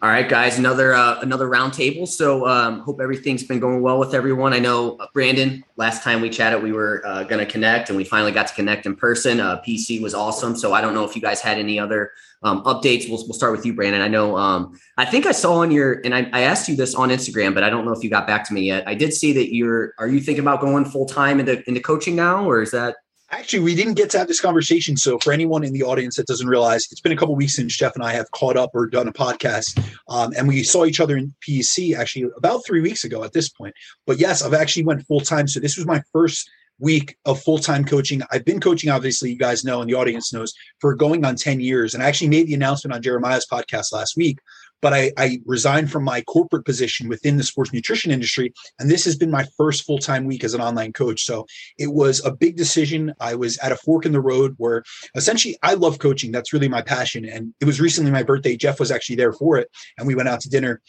All right, guys, another uh, another roundtable. So um, hope everything's been going well with everyone. I know uh, Brandon. Last time we chatted, we were uh, going to connect, and we finally got to connect in person. Uh, PC was awesome. So I don't know if you guys had any other um, updates. We'll, we'll start with you, Brandon. I know. Um, I think I saw on your, and I, I asked you this on Instagram, but I don't know if you got back to me yet. I did see that you're. Are you thinking about going full time into into coaching now, or is that? Actually, we didn't get to have this conversation. So, for anyone in the audience that doesn't realize, it's been a couple weeks since Jeff and I have caught up or done a podcast, um, and we saw each other in PEC actually about three weeks ago at this point. But yes, I've actually went full time. So this was my first week of full-time coaching. I've been coaching, obviously, you guys know, and the audience knows, for going on 10 years. And I actually made the announcement on Jeremiah's podcast last week but I, I, resigned from my corporate position within the sports nutrition industry. And this has been my first full time week as an online coach. So it was a big decision. I was at a fork in the road where essentially I love coaching. That's really my passion. And it was recently my birthday. Jeff was actually there for it. And we went out to dinner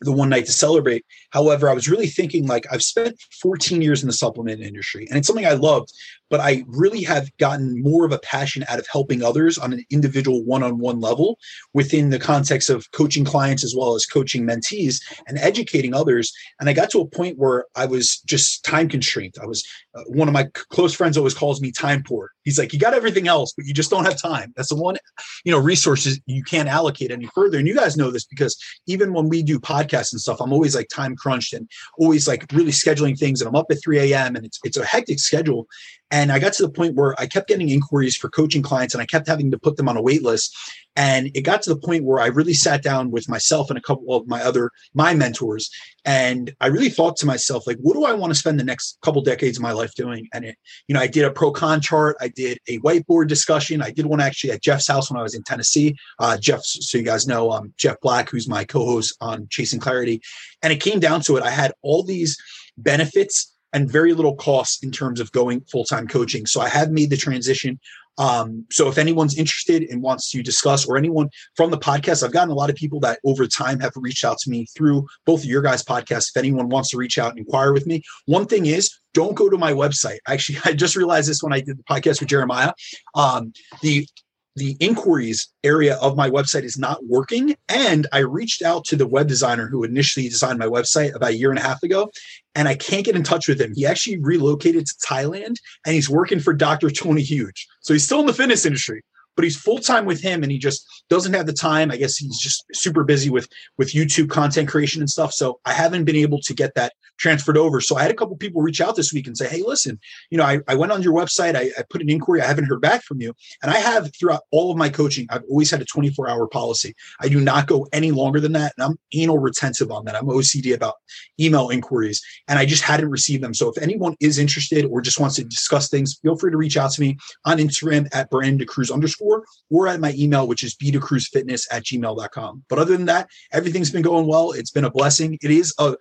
the one night to celebrate. However, I was really thinking like I've spent 14 years in the supplement industry and it's something I loved, but I really have gotten more of a passion out of helping others on an individual one-on-one level within the context of coaching clients as well as coaching mentees and educating others. And I got to a point where I was just time constrained. I was uh, one of my close friends always calls me time poor. He's like, you got everything else, but you just don't have time. That's the one, you know, resources you can't allocate any further. And you guys know this because even when we do podcasts and stuff, I'm always like time crunched and always like really scheduling things. And I'm up at 3 a.m. and it's it's a hectic schedule. And I got to the point where I kept getting inquiries for coaching clients and I kept having to put them on a wait list. And it got to the point where I really sat down with myself and a couple of my other my mentors. And I really thought to myself, like, what do I want to spend the next couple decades of my life doing? And it, you know, I did a pro con chart, I did a whiteboard discussion. I did one actually at Jeff's house when I was in Tennessee. Uh, Jeff, so you guys know, um, Jeff Black, who's my co-host on Chasing Clarity. And it came down to it. I had all these benefits and very little cost in terms of going full-time coaching. So I have made the transition. Um, so if anyone's interested and wants to discuss or anyone from the podcast, I've gotten a lot of people that over time have reached out to me through both of your guys' podcasts. If anyone wants to reach out and inquire with me, one thing is don't go to my website. Actually, I just realized this when I did the podcast with Jeremiah. Um, the the inquiries area of my website is not working. And I reached out to the web designer who initially designed my website about a year and a half ago, and I can't get in touch with him. He actually relocated to Thailand and he's working for Dr. Tony Huge. So he's still in the fitness industry, but he's full time with him and he just doesn't have the time. I guess he's just super busy with with YouTube content creation and stuff. So I haven't been able to get that transferred over. So I had a couple people reach out this week and say, Hey, listen, you know, I, I went on your website, I, I put an inquiry, I haven't heard back from you. And I have throughout all of my coaching, I've always had a 24 hour policy. I do not go any longer than that. And I'm anal retentive on that. I'm OCD about email inquiries and I just hadn't received them. So if anyone is interested or just wants to discuss things, feel free to reach out to me on Instagram at Brandon underscore or at my email, which is bdecruzfitness at gmail.com. But other than that, everything's been going well. It's been a blessing. It is a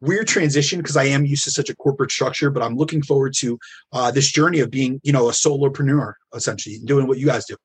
weird transition because I am used to such a corporate structure, but I'm looking forward to uh, this journey of being, you know, a solopreneur essentially, doing what you guys do.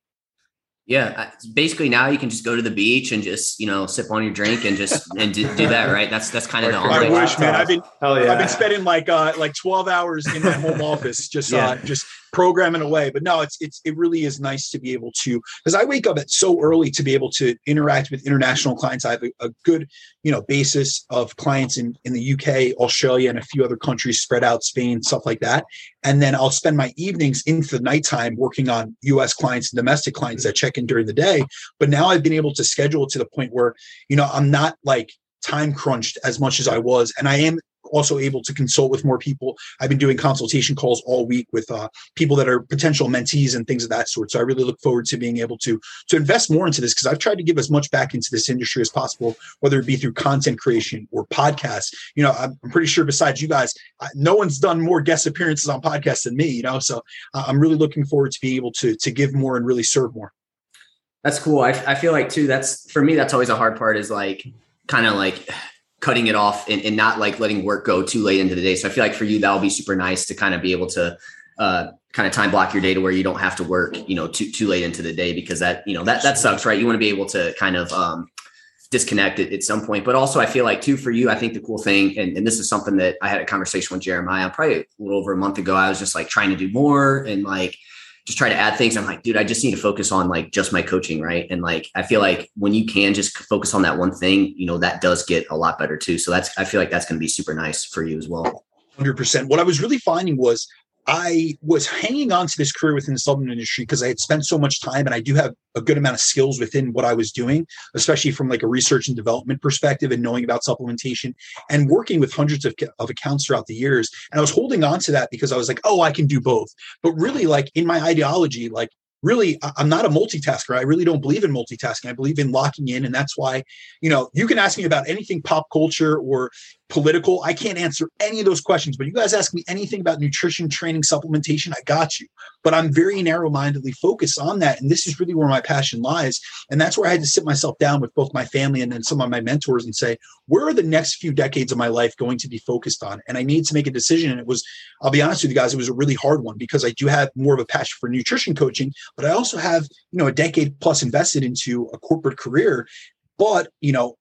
Yeah, basically now you can just go to the beach and just you know sip on your drink and just and do, do that right. That's that's kind of the only. I wish, man. I've been Hell yeah. I've been spending like uh like twelve hours in my home office just yeah. uh just programming way. But no, it's it's it really is nice to be able to because I wake up at so early to be able to interact with international clients. I have a, a, good you know basis of clients in in the UK, Australia, and a few other countries spread out, Spain, stuff like that. And then I'll spend my evenings into the nighttime working on US clients and domestic clients that check in during the day. But now I've been able to schedule to the point where you know I'm not like time crunched as much as I was. And I am also able to consult with more people. I've been doing consultation calls all week with uh, people that are potential mentees and things of that sort. So I really look forward to being able to to invest more into this because I've tried to give as much back into this industry as possible, whether it be through content creation or podcasts. You know, I'm, I'm pretty sure besides you guys, uh, no one's done more guest appearances on podcasts than me. You know, so uh, I'm really looking forward to being able to to give more and really serve more. That's cool. I, I feel like too. That's for me. That's always a hard part. Is like kind of like cutting it off and, and, not like letting work go too late into the day. So I feel like for you, that'll be super nice to kind of be able to uh, kind of time block your day to where you don't have to work, you know, too, too late into the day because that, you know, that, that sucks, right? You want to be able to kind of um, disconnect it at some point. But also I feel like too, for you, I think the cool thing, and, and this is something that I had a conversation with Jeremiah probably a little over a month ago. I was just like trying to do more and like, just try to add things. I'm like, dude, I just need to focus on like just my coaching, right? And like I feel like when you can just focus on that one thing, you know, that does get a lot better too. So that's I feel like that's going to be super nice for you as well. 100%. What I was really finding was I was hanging on to this career within the supplement industry because I had spent so much time and I do have a good amount of skills within what I was doing, especially from like a research and development perspective and knowing about supplementation and working with hundreds of, of accounts throughout the years. And I was holding on to that because I was like, oh, I can do both. But really, like in my ideology, like really i'm not a multitasker i really don't believe in multitasking i believe in locking in and that's why you know you can ask me about anything pop culture or political. I can't answer any of those questions, but you guys ask me anything about nutrition, training, supplementation, I got you. But I'm very narrow mindedly focused on that. And this is really where my passion lies. And that's where I had to sit myself down with both my family and then some of my mentors and say, where are the next few decades of my life going to be focused on? And I need to make a decision. And it was, I'll be honest with you guys, it was a really hard one because I do have more of a passion for nutrition coaching, but I also have, you know, a decade plus invested into a corporate career but you know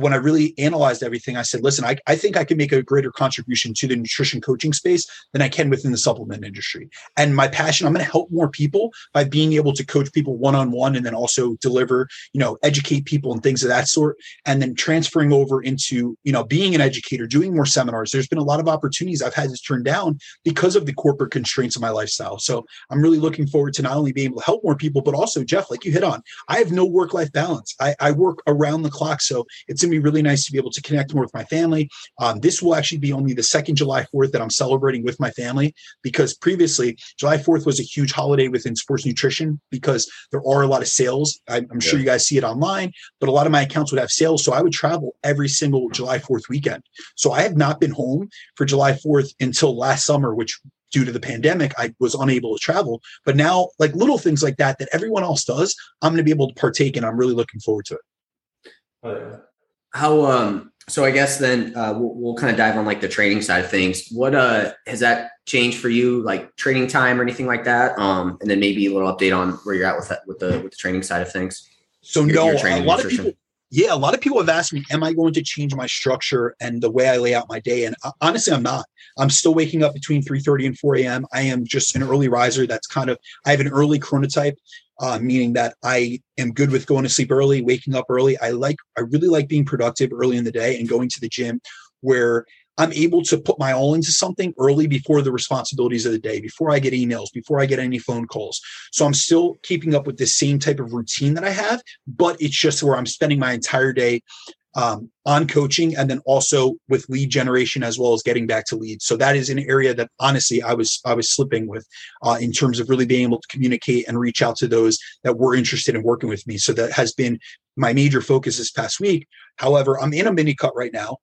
when I really analyzed everything, I said, listen, I, I think I can make a greater contribution to the nutrition coaching space than I can within the supplement industry. And my passion, I'm going to help more people by being able to coach people one on one and then also deliver, you know, educate people and things of that sort. And then transferring over into, you know, being an educator, doing more seminars. There's been a lot of opportunities I've had to turn down because of the corporate constraints of my lifestyle. So I'm really looking forward to not only being able to help more people, but also, Jeff, like you hit on, I have no work life balance. I, I work around the clock. So it's going to be really nice to be able to connect more with my family. Um, this will actually be only the second July 4th that I'm celebrating with my family because previously July 4th was a huge holiday within sports nutrition because there are a lot of sales. I'm, I'm sure you guys see it online, but a lot of my accounts would have sales. So I would travel every single July 4th weekend. So I have not been home for July 4th until last summer, which due to the pandemic, I was unable to travel. But now, like little things like that, that everyone else does, I'm going to be able to partake, and I'm really looking forward to it. How um so i guess then uh, we'll, we'll kind of dive on like the training side of things. What uh has that changed for you like training time or anything like that? Um and then maybe a little update on where you're at with that with the with the training side of things. So your, no your a lot nutrition. of people yeah a lot of people have asked me am i going to change my structure and the way i lay out my day? And uh, honestly i'm not. I'm still waking up between 3.30 and 4 a.m i am just an early riser. That's kind of i have an early chronotype uh, meaning that I am good with going to sleep early, waking up early. I like, I really like being productive early in the day and going to the gym where I'm able to put my all into something early before the responsibilities of the day, before I get emails, before I get any phone calls. So I'm still keeping up with the same type of routine that I have, but it's just where I'm spending my entire day um, on coaching and then also with lead generation as well as getting back to leads. So that is an area that honestly I was I was slipping with uh, in terms of really being able to communicate and reach out to those that were interested in working with me. So that has been my major focus this past week. However, I'm in a mini cut right now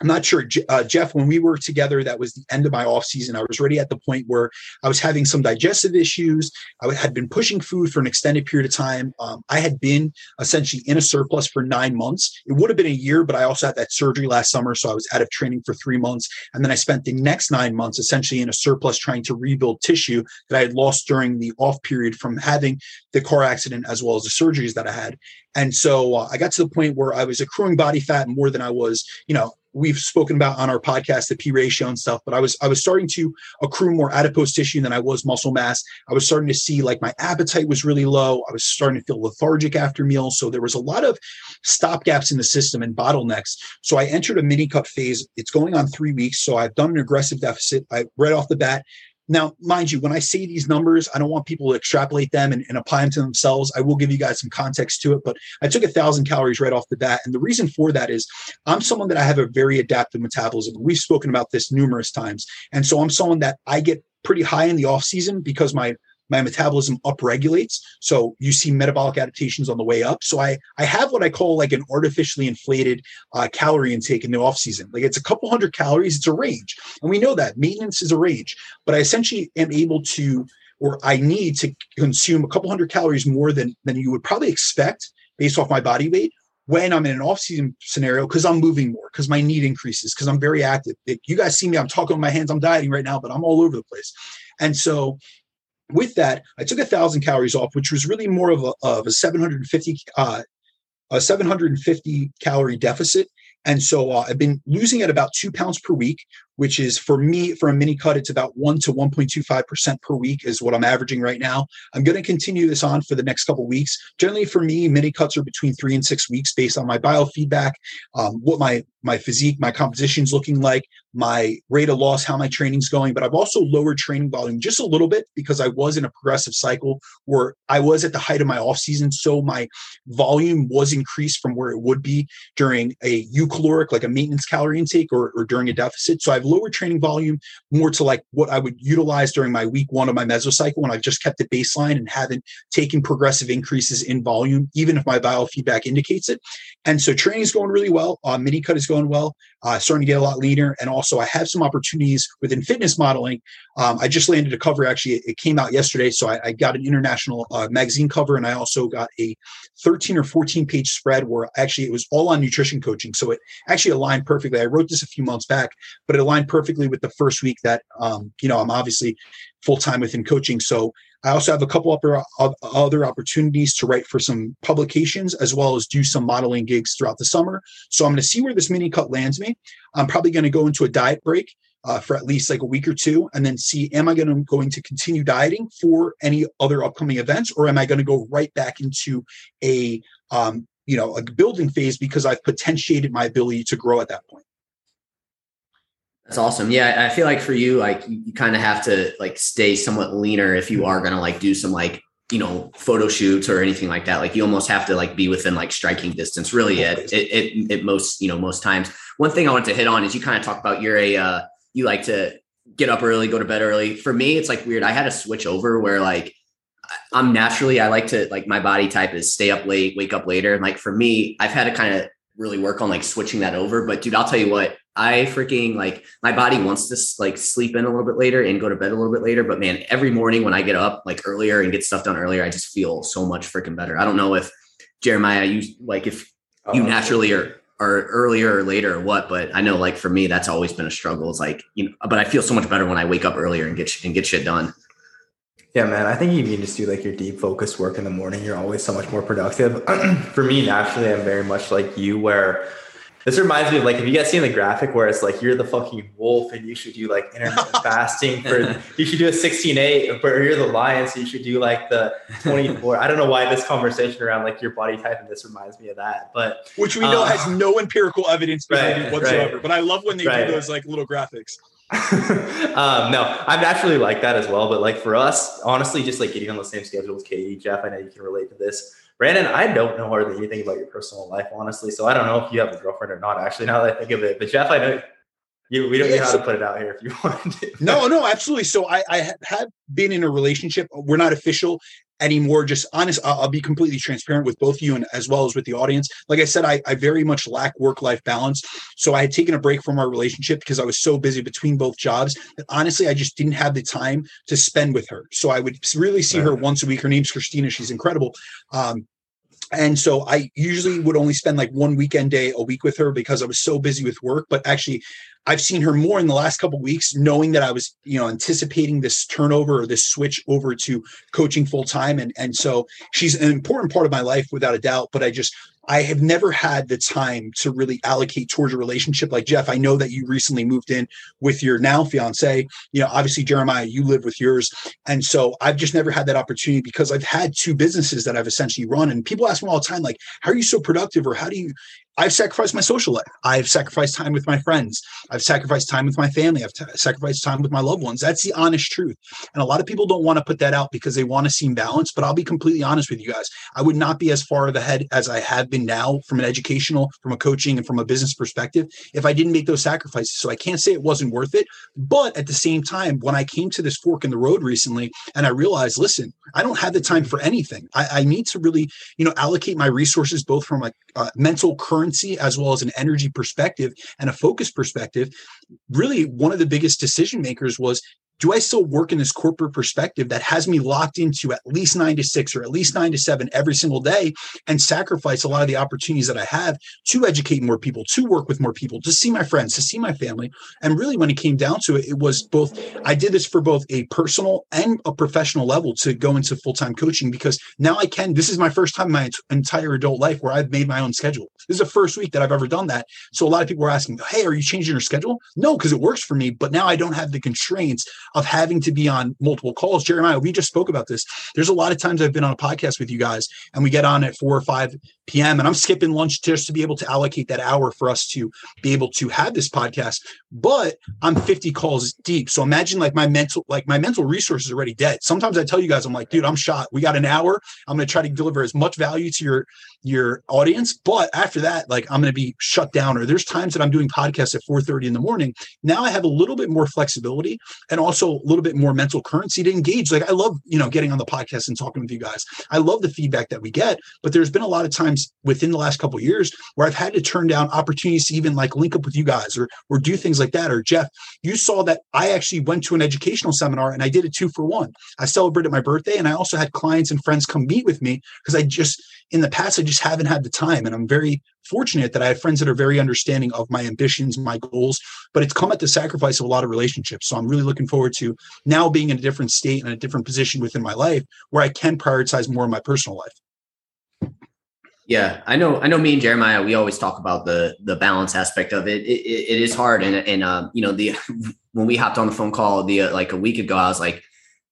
I'm not sure, uh, Jeff, when we were together, that was the end of my off season. I was already at the point where I was having some digestive issues. I had been pushing food for an extended period of time. Um, I had been essentially in a surplus for nine months. It would have been a year, but I also had that surgery last summer. So I was out of training for three months. And then I spent the next nine months essentially in a surplus trying to rebuild tissue that I had lost during the off period from having the car accident as well as the surgeries that I had. And so uh, I got to the point where I was accruing body fat more than I was, you know, we've spoken about on our podcast the p ratio and stuff but i was i was starting to accrue more adipose tissue than i was muscle mass. I was starting to see like my appetite was really low. I was starting to feel lethargic after meals. So there was a lot of stop gaps in the system and bottlenecks. So i entered a mini cut phase. It's going on three weeks. So i've done an aggressive deficit. I right off the bat now, mind you, when I say these numbers, I don't want people to extrapolate them and, and, apply them to themselves. I will give you guys some context to it, but I took a thousand calories right off the bat. And the reason for that is I'm someone that I have a very adaptive metabolism. We've spoken about this numerous times. And so I'm someone that I get pretty high in the off season because my my metabolism upregulates. So you see metabolic adaptations on the way up. So I I have what I call like an artificially inflated uh, calorie intake in the off season. Like it's a couple hundred calories. It's a range, and we know that maintenance is a range. But I essentially am able to, or I need to consume a couple hundred calories more than than you would probably expect based off my body weight when I'm in an off-season scenario because I'm moving more, because my need increases, because I'm very active. You guys see me, I'm talking with my hands, I'm dieting right now, but I'm all over the place. And so with that, I took a thousand calories off, which was really more of a, of a 750 uh, a 750 calorie deficit. And so uh, I've been losing at about two pounds per week, which is for me for a mini cut it's about 1 to 1.25% per week is what i'm averaging right now. I'm going to continue this on for the next couple weeks. Generally for me mini cuts are between three and six weeks based on my biofeedback um, what my my physique my composition is looking like my rate of loss how my training's going but i've also lowered training volume just a little bit because i was in a progressive cycle where i was at the height of my off season so my volume was increased from where it would be during a eucaloric like a maintenance calorie intake or, or during a deficit. So i've lower training volume more to like what I would utilize during my week one of my mesocycle when I've just kept it baseline and haven't taken progressive increases in volume, even if my biofeedback indicates it. And so training is going really well. Uh, mini cut is going well. Uh, starting to get a lot leaner. And also, I have some opportunities within fitness modeling. Um, I just landed a cover. Actually, it came out yesterday. So I, I got an international uh, magazine cover, and I also got a 13 or 14 page spread where actually it was all on nutrition coaching. So it actually aligned perfectly. I wrote this a few months back, but it aligned perfectly with the first week that um, you know I'm obviously full time within coaching. So I also have a couple other other opportunities to write for some publications as well as do some modeling gigs throughout the summer. So I'm going to see where this mini cut lands me. I'm probably going to go into a diet break. Uh, for at least like a week or two, and then see am I going to going to continue dieting for any other upcoming events, or am I going to go right back into a um, you know a building phase because I've potentiated my ability to grow at that point. That's awesome. Yeah, I feel like for you, like you kind of have to like stay somewhat leaner if you are gonna like do some like you know photo shoots or anything like that. Like you almost have to like be within like striking distance. Really, at it, it, it most you know most times. One thing I want to hit on is you kind of talk about you're a uh, you like to get up early, go to bed early. For me, it's like weird. I had to switch over where like I'm naturally I like to like my body type is stay up late, wake up later. And like for me, I've had to kind of really work on like switching that over. But dude, I'll tell you what, I freaking like my body wants to like sleep in a little bit later and go to bed a little bit later. But man, every morning when I get up like earlier and get stuff done earlier, I just feel so much freaking better. I don't know if Jeremiah, you like if you uh, naturally are are earlier or later or what, but I know like for me, that's always been a struggle. It's like, you know, but I feel so much better when I wake up earlier and get and get shit done. Yeah, man. I think you can just do like your deep focus work in the morning. You're always so much more productive. for me, naturally, I'm very much like you, where this reminds me of like if you guys seen the graphic where it's like you're the fucking wolf and you should do like intermittent fasting for you should do a 16-8, but you're the lion, so you should do like the 24. I don't know why this conversation around like your body type and this reminds me of that, but which we know has um, no empirical evidence behind right, it whatsoever. Right, but I love when they right. do those like little graphics. um, no, I'm naturally like that as well. But like for us, honestly, just like getting on the same schedule as Katie, Jeff, I know you can relate to this Brandon, I don't know hardly anything about your personal life, honestly. So I don't know if you have a girlfriend or not, actually, now that I think of it. But Jeff, I know you, we don't yeah, know how so, to put it out here if you want to. no, no, absolutely. So I, I have been in a relationship. We're not official anymore. Just honest, I'll, I'll, be completely transparent with both of you and as well as with the audience. Like I said, I, I very much lack work life balance. So I had taken a break from our relationship because I was so busy between both jobs that honestly, I just didn't have the time to spend with her. So I would really see her once a week. Her name's Christina. She's incredible. Um, and so I usually would only spend like one weekend day a week with her because I was so busy with work. But actually, I've seen her more in the last couple weeks, knowing that I was, you know, anticipating this turnover or this switch over to coaching full time. And and so she's an important part of my life without a doubt. But I just I have never had the time to really allocate towards a relationship like Jeff. I know that you recently moved in with your now fiance. You know, obviously Jeremiah, you live with yours, and so I've just never had that opportunity because I've had two businesses that I've essentially run. And people ask me all the time, like, "How are you so productive?" or "How do you?" I've sacrificed my social life. I've sacrificed time with my friends. I've sacrificed time with my family. I've t- sacrificed time with my loved ones. That's the honest truth. And a lot of people don't want to put that out because they want to seem balanced. But I'll be completely honest with you guys. I would not be as far ahead as I have been now from an educational, from a coaching, and from a business perspective if I didn't make those sacrifices. So I can't say it wasn't worth it. But at the same time, when I came to this fork in the road recently and I realized, listen, I don't have the time for anything. I, I need to really, you know, allocate my resources both from a, a mental currency as well as an energy perspective and a focus perspective really one of the biggest decision makers was do I still work in this corporate perspective that has me locked into at least nine to six or at least nine to seven every single day and sacrifice a lot of the opportunities that I have to educate more people, to work with more people, to see my friends, to see my family? And really, when it came down to it, it was both, I did this for both a personal and a professional level to go into full time coaching because now I can. This is my first time in my entire adult life where I've made my own schedule. This is the first week that I've ever done that. So a lot of people were asking, Hey, are you changing your schedule? No, because it works for me. But now I don't have the constraints of having to be on multiple calls. Jeremiah, we just spoke about this. There's a lot of times I've been on a podcast with you guys and we get on at 4 or 5 p.m. and I'm skipping lunch just to be able to allocate that hour for us to be able to have this podcast. But I'm 50 calls deep. So imagine like my mental, like my mental resources already dead. Sometimes I tell you guys, I'm like, dude, I'm shot. We got an hour. I'm going to try to deliver as much value to your your audience. But after that, like I'm going to be shut down. Or there's times that I'm doing podcasts at 4:30 in the morning. Now I have a little bit more flexibility and also a little bit more mental currency to engage. Like I love, you know, getting on the podcast and talking with you guys. I love the feedback that we get. But there's been a lot of times within the last couple years where I've had to turn down opportunities to even like link up with you guys or or do things like that. Or Jeff, you saw that I actually went to an educational seminar and I did a two for one. I celebrated my birthday and I also had clients and friends come meet with me because I just in the past I just haven't had the time. And I'm very fortunate that I have friends that are very understanding of my ambitions, my goals, but it's come at the sacrifice of a lot of relationships. So I'm really looking forward to now being in a different state and a different position within my life where I can prioritize more of my personal life. Yeah, I know. I know. Me and Jeremiah, we always talk about the the balance aspect of it. It, it, it is hard, and and um, you know the when we hopped on the phone call the uh, like a week ago, I was like,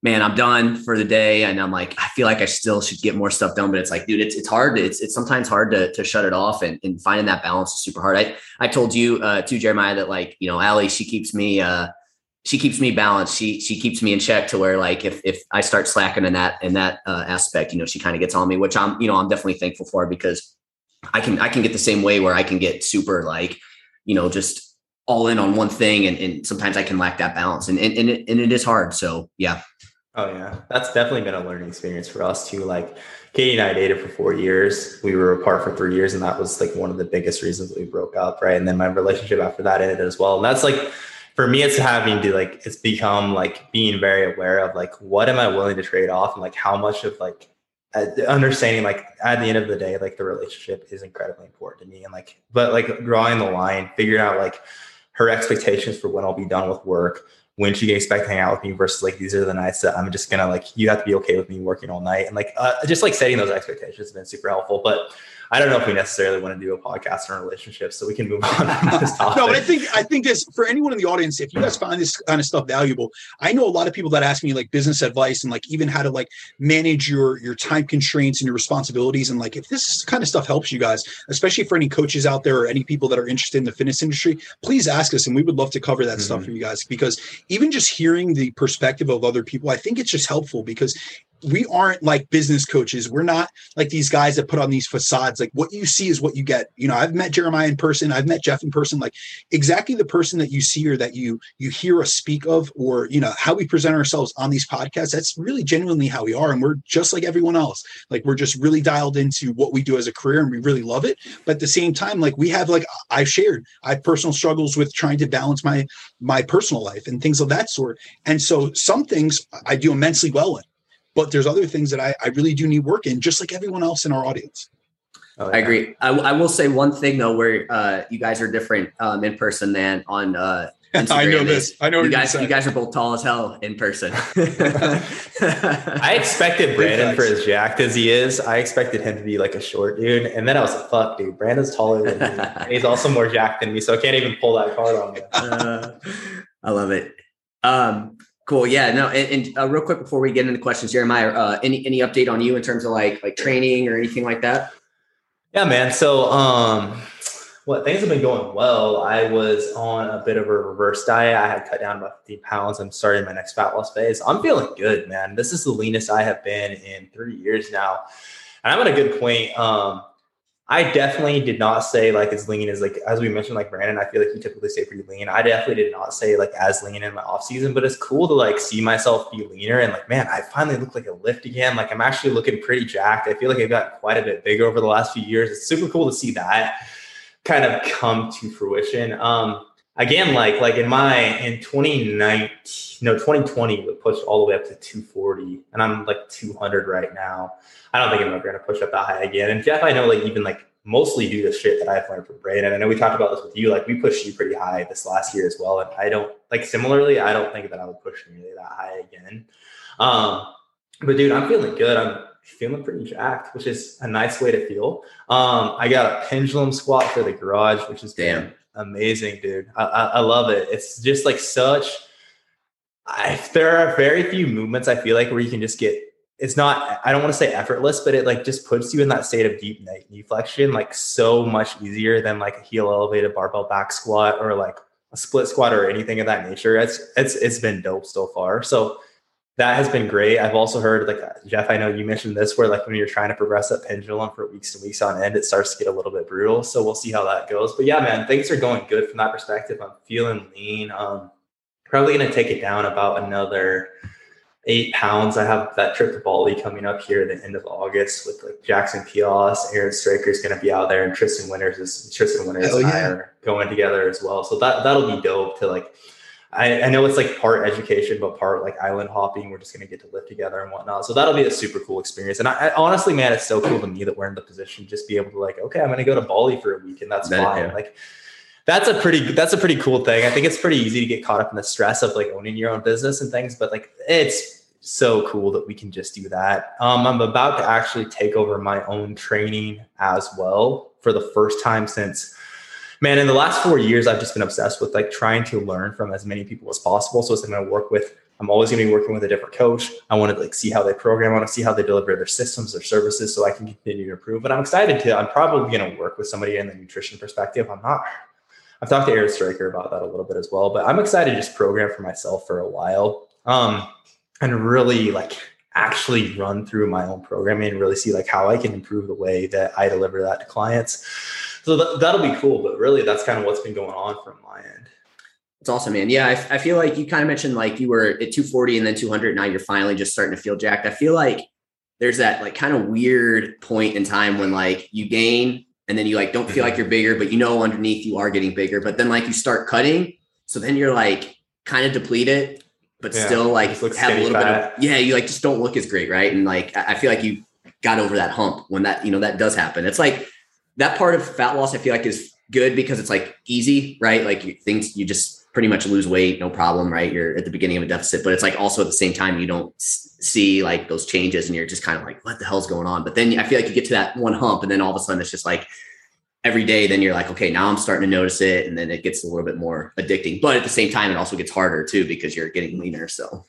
man, I'm done for the day. And I'm like, I feel like I still should get more stuff done, but it's like, dude, it's, it's hard. It's, it's sometimes hard to, to shut it off and, and finding that balance is super hard. I, I told you, uh, to Jeremiah that like, you know, Allie, she keeps me, uh, she keeps me balanced. She, she keeps me in check to where like, if, if I start slacking in that, in that, uh, aspect, you know, she kind of gets on me, which I'm, you know, I'm definitely thankful for because I can, I can get the same way where I can get super like, you know, just all in on one thing. And, and sometimes I can lack that balance and, and, and it, and it is hard. So yeah. Oh yeah, that's definitely been a learning experience for us too. Like Katie and I dated for four years. We were apart for three years, and that was like one of the biggest reasons we broke up, right? And then my relationship after that ended as well. And that's like for me, it's having to like it's become like being very aware of like what am I willing to trade off, and like how much of like uh, understanding like at the end of the day, like the relationship is incredibly important to me, and like but like drawing the line, figuring out like her expectations for when I'll be done with work when she can expect to hang out with me versus like these are the nights that I'm just gonna like you have to be okay with me working all night and like uh, just like setting those expectations has been super helpful. But I don't know if we necessarily want to do a podcast on relationships, so we can move on this topic. no, but I think I think this for anyone in the audience, if you guys find this kind of stuff valuable, I know a lot of people that ask me like business advice and like even how to like manage your your time constraints and your responsibilities. And like if this kind of stuff helps you guys, especially for any coaches out there or any people that are interested in the fitness industry, please ask us and we would love to cover that mm-hmm. stuff for you guys because even just hearing the perspective of other people, I think it's just helpful because we aren't like business coaches. We're not like these guys that put on these facades. Like what you see is what you get. You know, I've met Jeremiah in person. I've met Jeff in person. Like exactly the person that you see or that you you hear us speak of, or you know how we present ourselves on these podcasts. That's really genuinely how we are, and we're just like everyone else. Like we're just really dialed into what we do as a career, and we really love it. But at the same time, like we have like I've shared, I have personal struggles with trying to balance my my personal life and things of that sort. And so some things I do immensely well in but there's other things that I, I really do need work in, just like everyone else in our audience. Oh, yeah. I agree. I, I, will say one thing though, where uh, you guys are different um, in person than on uh, Instagram. I know this. I know you guys. You guys are both tall as hell in person. I expected Brandon for as jacked as he is. I expected him to be like a short dude, and then I was like, "Fuck, dude, Brandon's taller than me. and he's also more jacked than me, so I can't even pull that card on me." Uh, I love it. Um, Cool. Yeah. No. And, and uh, real quick before we get into questions, Jeremiah, uh, any any update on you in terms of like like training or anything like that? Yeah, man. So, um, what things have been going well. I was on a bit of a reverse diet. I had cut down about 50 pounds. I'm starting my next fat loss phase. I'm feeling good, man. This is the leanest I have been in three years now, and I'm at a good point. Um, I definitely did not say like as lean as like as we mentioned like Brandon. I feel like you typically stay pretty lean. I definitely did not say like as lean in my off season, but it's cool to like see myself be leaner and like man, I finally look like a lift again. Like I'm actually looking pretty jacked. I feel like I've got quite a bit bigger over the last few years. It's super cool to see that kind of come to fruition. Um, again, like like in my in 2019, no 2020, we pushed all the way up to 240, and I'm like 200 right now. I don't think I'm ever gonna push up that high again. And Jeff, I know like even like mostly due to shit that I've learned from Braden. And I know we talked about this with you. Like we pushed you pretty high this last year as well. And I don't like similarly, I don't think that I would push nearly that high again. Um, but dude, I'm feeling good. I'm feeling pretty jacked, which is a nice way to feel. Um, I got a pendulum squat for the garage, which is damn amazing, dude. I, I, I love it. It's just like such. I, there are very few movements I feel like where you can just get. It's not. I don't want to say effortless, but it like just puts you in that state of deep knee flexion like so much easier than like a heel elevated barbell back squat or like a split squat or anything of that nature. It's it's it's been dope so far. So that has been great. I've also heard like Jeff, I know you mentioned this where like when you're trying to progress that pendulum for weeks and weeks on end, it starts to get a little bit brutal. So we'll see how that goes. But yeah, man, things are going good from that perspective. I'm feeling lean. Um, probably gonna take it down about another eight pounds. I have that trip to Bali coming up here at the end of August with like Jackson Peos, Aaron Straker is going to be out there, and Tristan Winters is Tristan Winters and I are going together as well. So that that'll be dope to like I, I, know it's like part education, but part like island hopping. We're just going to get to live together and whatnot. So that'll be a super cool experience. And I, I, honestly, man, it's so cool to me that we're in the position just be able to like, okay, I'm going to go to Bali for a week, and that's that, fine. Yeah. Like that's a pretty that's a pretty cool thing. I think it's pretty easy to get caught up in the stress of like owning your own business and things, but like it's so cool that we can just do that. Um, I'm about to actually take over my own training as well for the first time since man, in the last four years, I've just been obsessed with like trying to learn from as many people as possible. So I'm going to work with, I'm always going to be working with a different coach. I want to like see how they program. I want to see how they deliver their systems, their services, so I can continue to improve. But I'm excited to. I'm probably going to work with somebody in the nutrition perspective. I'm not. I've talked to Aaron Straker about that a little bit as well. But I'm excited to just program for myself for a while, um, and really like actually run through my own programming and really see like how I can improve the way that I deliver that to clients so th- that'll be cool. But really, that's kind of what's been going on from my end. It's awesome, man. Yeah, I, I feel like you kind of mentioned like you were at 240 and then 200. Now you're finally just starting to feel jacked. I feel like there's that like kind of weird point in time when like you gain and then you like don't feel like mm-hmm. you're bigger, but you know underneath you are getting bigger. But then like you start cutting, so then you're like kind of depleted, but yeah, still like have a little fat. bit of yeah. You like just don't look as great, right? And like I feel like you got over that hump when that you know that does happen. It's like that part of fat loss, I feel like is good because it's like easy, right? Like you, things you just pretty much lose weight, no problem, right? You're at the beginning of a deficit, but it's like also at the same time you don't see like those changes, and you're just kind of like, what the hell's going on? But then I feel like you get to that one hump, and then all of a sudden it's just like every day. Then you're like, okay, now I'm starting to notice it, and then it gets a little bit more addicting. But at the same time, it also gets harder too because you're getting leaner. So.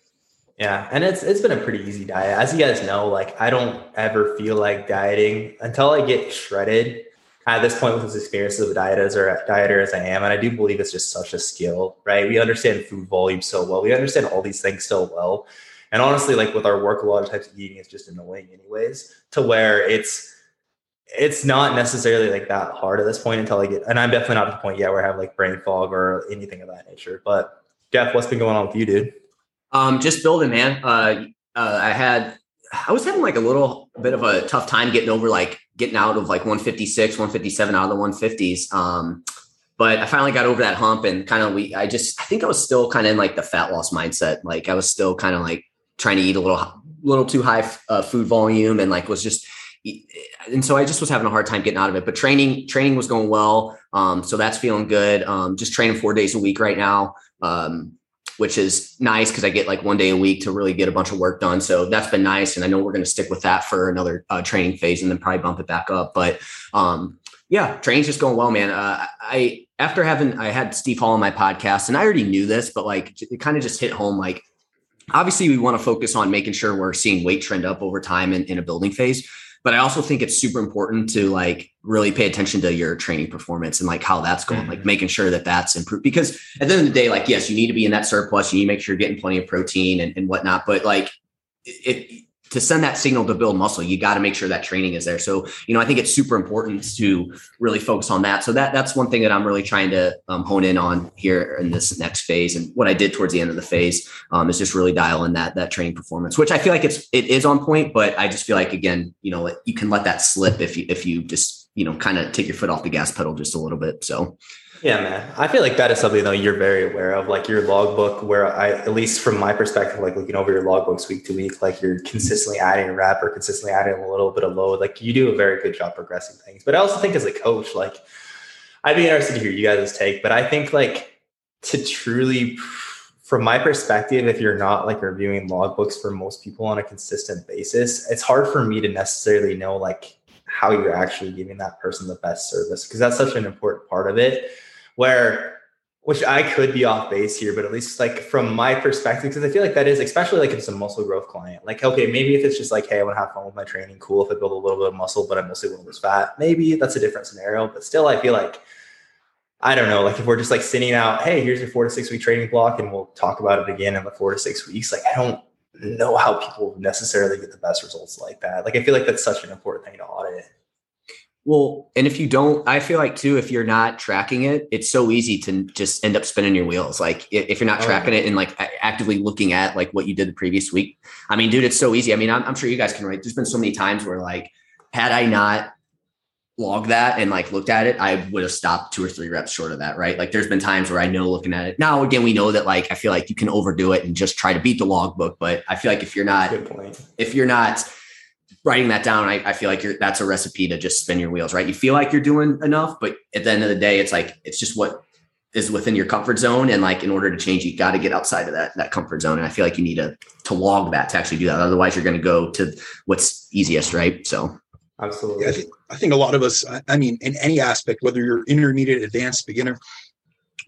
Yeah, and it's it's been a pretty easy diet. As you guys know, like I don't ever feel like dieting until I get shredded at this point with as experiences of a dieter or dieter as I am, and I do believe it's just such a skill, right? We understand food volume so well. We understand all these things so well. And honestly, like with our work, a lot of types of eating is just annoying anyways, to where it's it's not necessarily like that hard at this point until I get and I'm definitely not at the point yet where I have like brain fog or anything of that nature. But Jeff, what's been going on with you, dude? Um, just building, man. Uh, uh I had I was having like a little bit of a tough time getting over like getting out of like 156, 157 out of the 150s. Um, but I finally got over that hump and kind of we I just I think I was still kind of in like the fat loss mindset. Like I was still kind of like trying to eat a little little too high uh, food volume and like was just and so I just was having a hard time getting out of it. But training training was going well, um, so that's feeling good. Um, just training four days a week right now. Um, which is nice because I get like one day a week to really get a bunch of work done. So that's been nice. And I know we're going to stick with that for another uh, training phase and then probably bump it back up. But um, yeah, training's just going well, man. Uh, I, after having, I had Steve Hall on my podcast and I already knew this, but like it kind of just hit home. Like, obviously we want to focus on making sure we're seeing weight trend up over time in, in a building phase but I also think it's super important to like really pay attention to your training performance and like how that's going, mm-hmm. like making sure that that's improved. Because at the end of the day, like, yes, you need to be in that surplus. You need to make sure you're getting plenty of protein and, and whatnot. But like, it, to send that signal to build muscle, you got to make sure that training is there. So, you know, I think it's super important to really focus on that. So that that's one thing that I'm really trying to um, hone in on here in this next phase. And what I did towards the end of the phase um, is just really dial in that that training performance, which I feel like it's it is on point, but I just feel like again, you know, you can let that slip if you if you just you know, kind of take your foot off the gas pedal just a little bit. So yeah, man. I feel like that is something though you're very aware of, like your logbook, where I, at least from my perspective, like looking over your logbooks week to week, like you're consistently adding a rep or consistently adding a little bit of load. Like you do a very good job progressing things. But I also think as a coach, like I'd be interested to hear you guys' take. But I think like to truly, from my perspective, if you're not like reviewing logbooks for most people on a consistent basis, it's hard for me to necessarily know like how you're actually giving that person the best service because that's such an important part of it where which I could be off base here, but at least like from my perspective, because I feel like that is, especially like if it's a muscle growth client. Like, okay, maybe if it's just like, hey, I want to have fun with my training, cool. If I build a little bit of muscle, but I mostly want to lose fat, maybe that's a different scenario. But still, I feel like I don't know, like if we're just like sending out, hey, here's your four to six week training block, and we'll talk about it again in the four to six weeks. Like, I don't know how people necessarily get the best results like that. Like, I feel like that's such an important thing to. Well, and if you don't, I feel like too, if you're not tracking it, it's so easy to just end up spinning your wheels. Like if you're not oh, tracking it and like actively looking at like what you did the previous week. I mean, dude, it's so easy. I mean, I'm, I'm sure you guys can relate. There's been so many times where like, had I not logged that and like looked at it, I would have stopped two or three reps short of that. Right. Like there's been times where I know looking at it now, again, we know that like, I feel like you can overdo it and just try to beat the logbook. But I feel like if you're not, if you're not, writing that down, I, I feel like that's a recipe to just spin your wheels, right? You feel like you're doing enough, but at the end of the day, it's like it's just what is within your comfort zone. And like in order to change, you got to get outside of that that comfort zone. And I feel like you need to to log that to actually do that. Otherwise, you're going to go to what's easiest, right? So absolutely. Yeah, I, think, I think a lot of us, I mean, in any aspect, whether you're intermediate, advanced, beginner,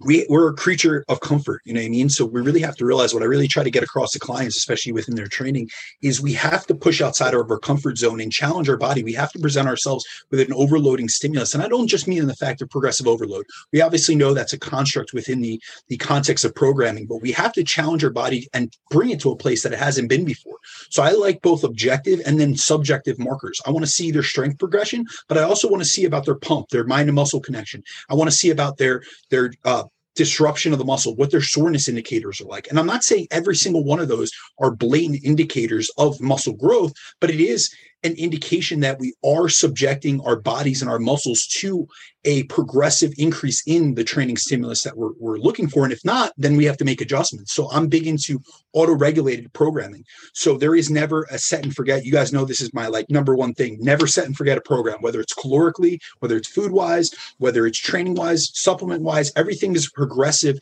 we, we're a creature of comfort, you know what I mean? So we really have to realize what I really try to get across to clients, especially within their training, is we have to push outside of our comfort zone and challenge our body. We have to present ourselves with an overloading stimulus. And I don't just mean in the fact of progressive overload. We obviously know that's a construct within the, the context of programming, but we have to challenge our body and bring it to a place that it hasn't been before. So I like both objective and then subjective markers. I want to see their strength progression, but I also want to see about their pump, their mind and muscle connection. I want to see about their their uh, disruption of the muscle, what their soreness indicators are like. And I'm not saying every single one of those are blatant indicators of muscle growth, but it is an indication that we are subjecting our bodies and our muscles to a progressive increase in the training stimulus that we're, we're looking for. And if not, then we have to make adjustments. So I'm big into auto-regulated programming. So there is never a set and forget. You guys know this is my like number one thing. Never set and forget a program, whether it's calorically, whether it's food wise, whether it's training wise, supplement wise, everything is progressive.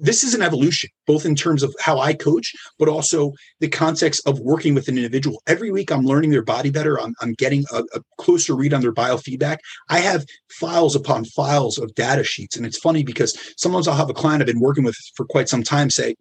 This is an evolution, both in terms of how I coach, but also the context of working with an individual. Every week I'm learning their body better. I'm, I'm getting a, a closer read on their biofeedback. I have files upon files of data sheets. And it's funny because sometimes I'll have a client I've been working with for quite some time say,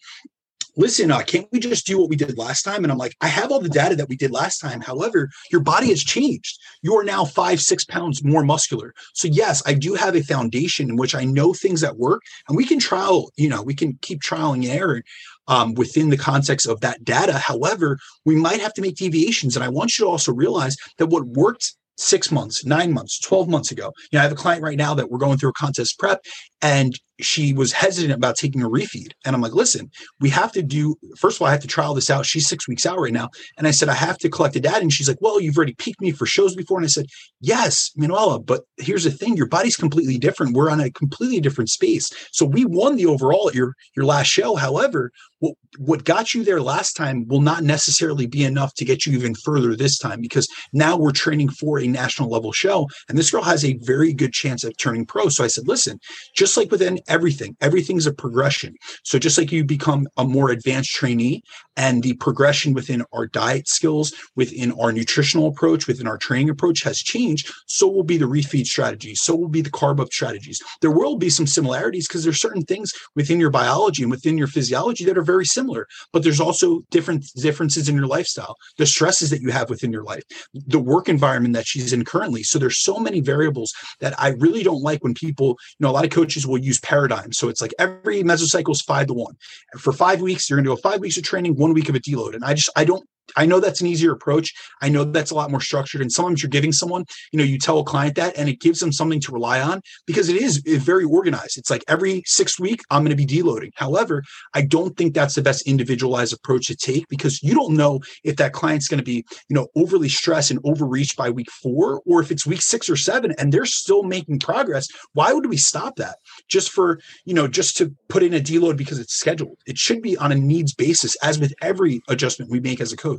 listen, uh, can't we just do what we did last time? And I'm like, I have all the data that we did last time. However, your body has changed. You are now five, six pounds more muscular. So yes, I do have a foundation in which I know things that work and we can trial, you know, we can keep trialing and error um, within the context of that data. However, we might have to make deviations. And I want you to also realize that what worked six months, nine months, 12 months ago. You know, I have a client right now that we're going through a contest prep and she was hesitant about taking a refeed. And I'm like, listen, we have to do, first of all, I have to trial this out. She's six weeks out right now. And I said, I have to collect the data. And she's like, well, you've already peaked me for shows before. And I said, yes, Manuela, but here's the thing. Your body's completely different. We're on a completely different space. So we won the overall at your, your last show. However, what, what got you there last time will not necessarily be enough to get you even further this time because now we're training for a national level show. And this girl has a very good chance of turning pro. So I said, listen, just like with within everything, everything's a progression. So just like you become a more advanced trainee and the progression within our diet skills, within our nutritional approach, within our training approach has changed, so will be the refeed strategies. So will be the carb up strategies. There will be some similarities because there's certain things within your biology and within your physiology that are very similar, but there's also different differences in your lifestyle, the stresses that you have within your life, the work environment that she's in currently. So there's so many variables that I really don't like when people, you know, a lot of coaches will use paradigms. So it's like every mesocycle is five to one. And For five weeks, you're going to go five weeks of training, one week of a deload. And I just, I don't I know that's an easier approach. I know that's a lot more structured. And sometimes you're giving someone, you know, you tell a client that and it gives them something to rely on because it is very organized. It's like every six week, I'm going to be deloading. However, I don't think that's the best individualized approach to take because you don't know if that client's going to be, you know, overly stressed and overreached by week four, or if it's week six or seven and they're still making progress. Why would we stop that just for, you know, just to put in a deload because it's scheduled? It should be on a needs basis, as with every adjustment we make as a coach.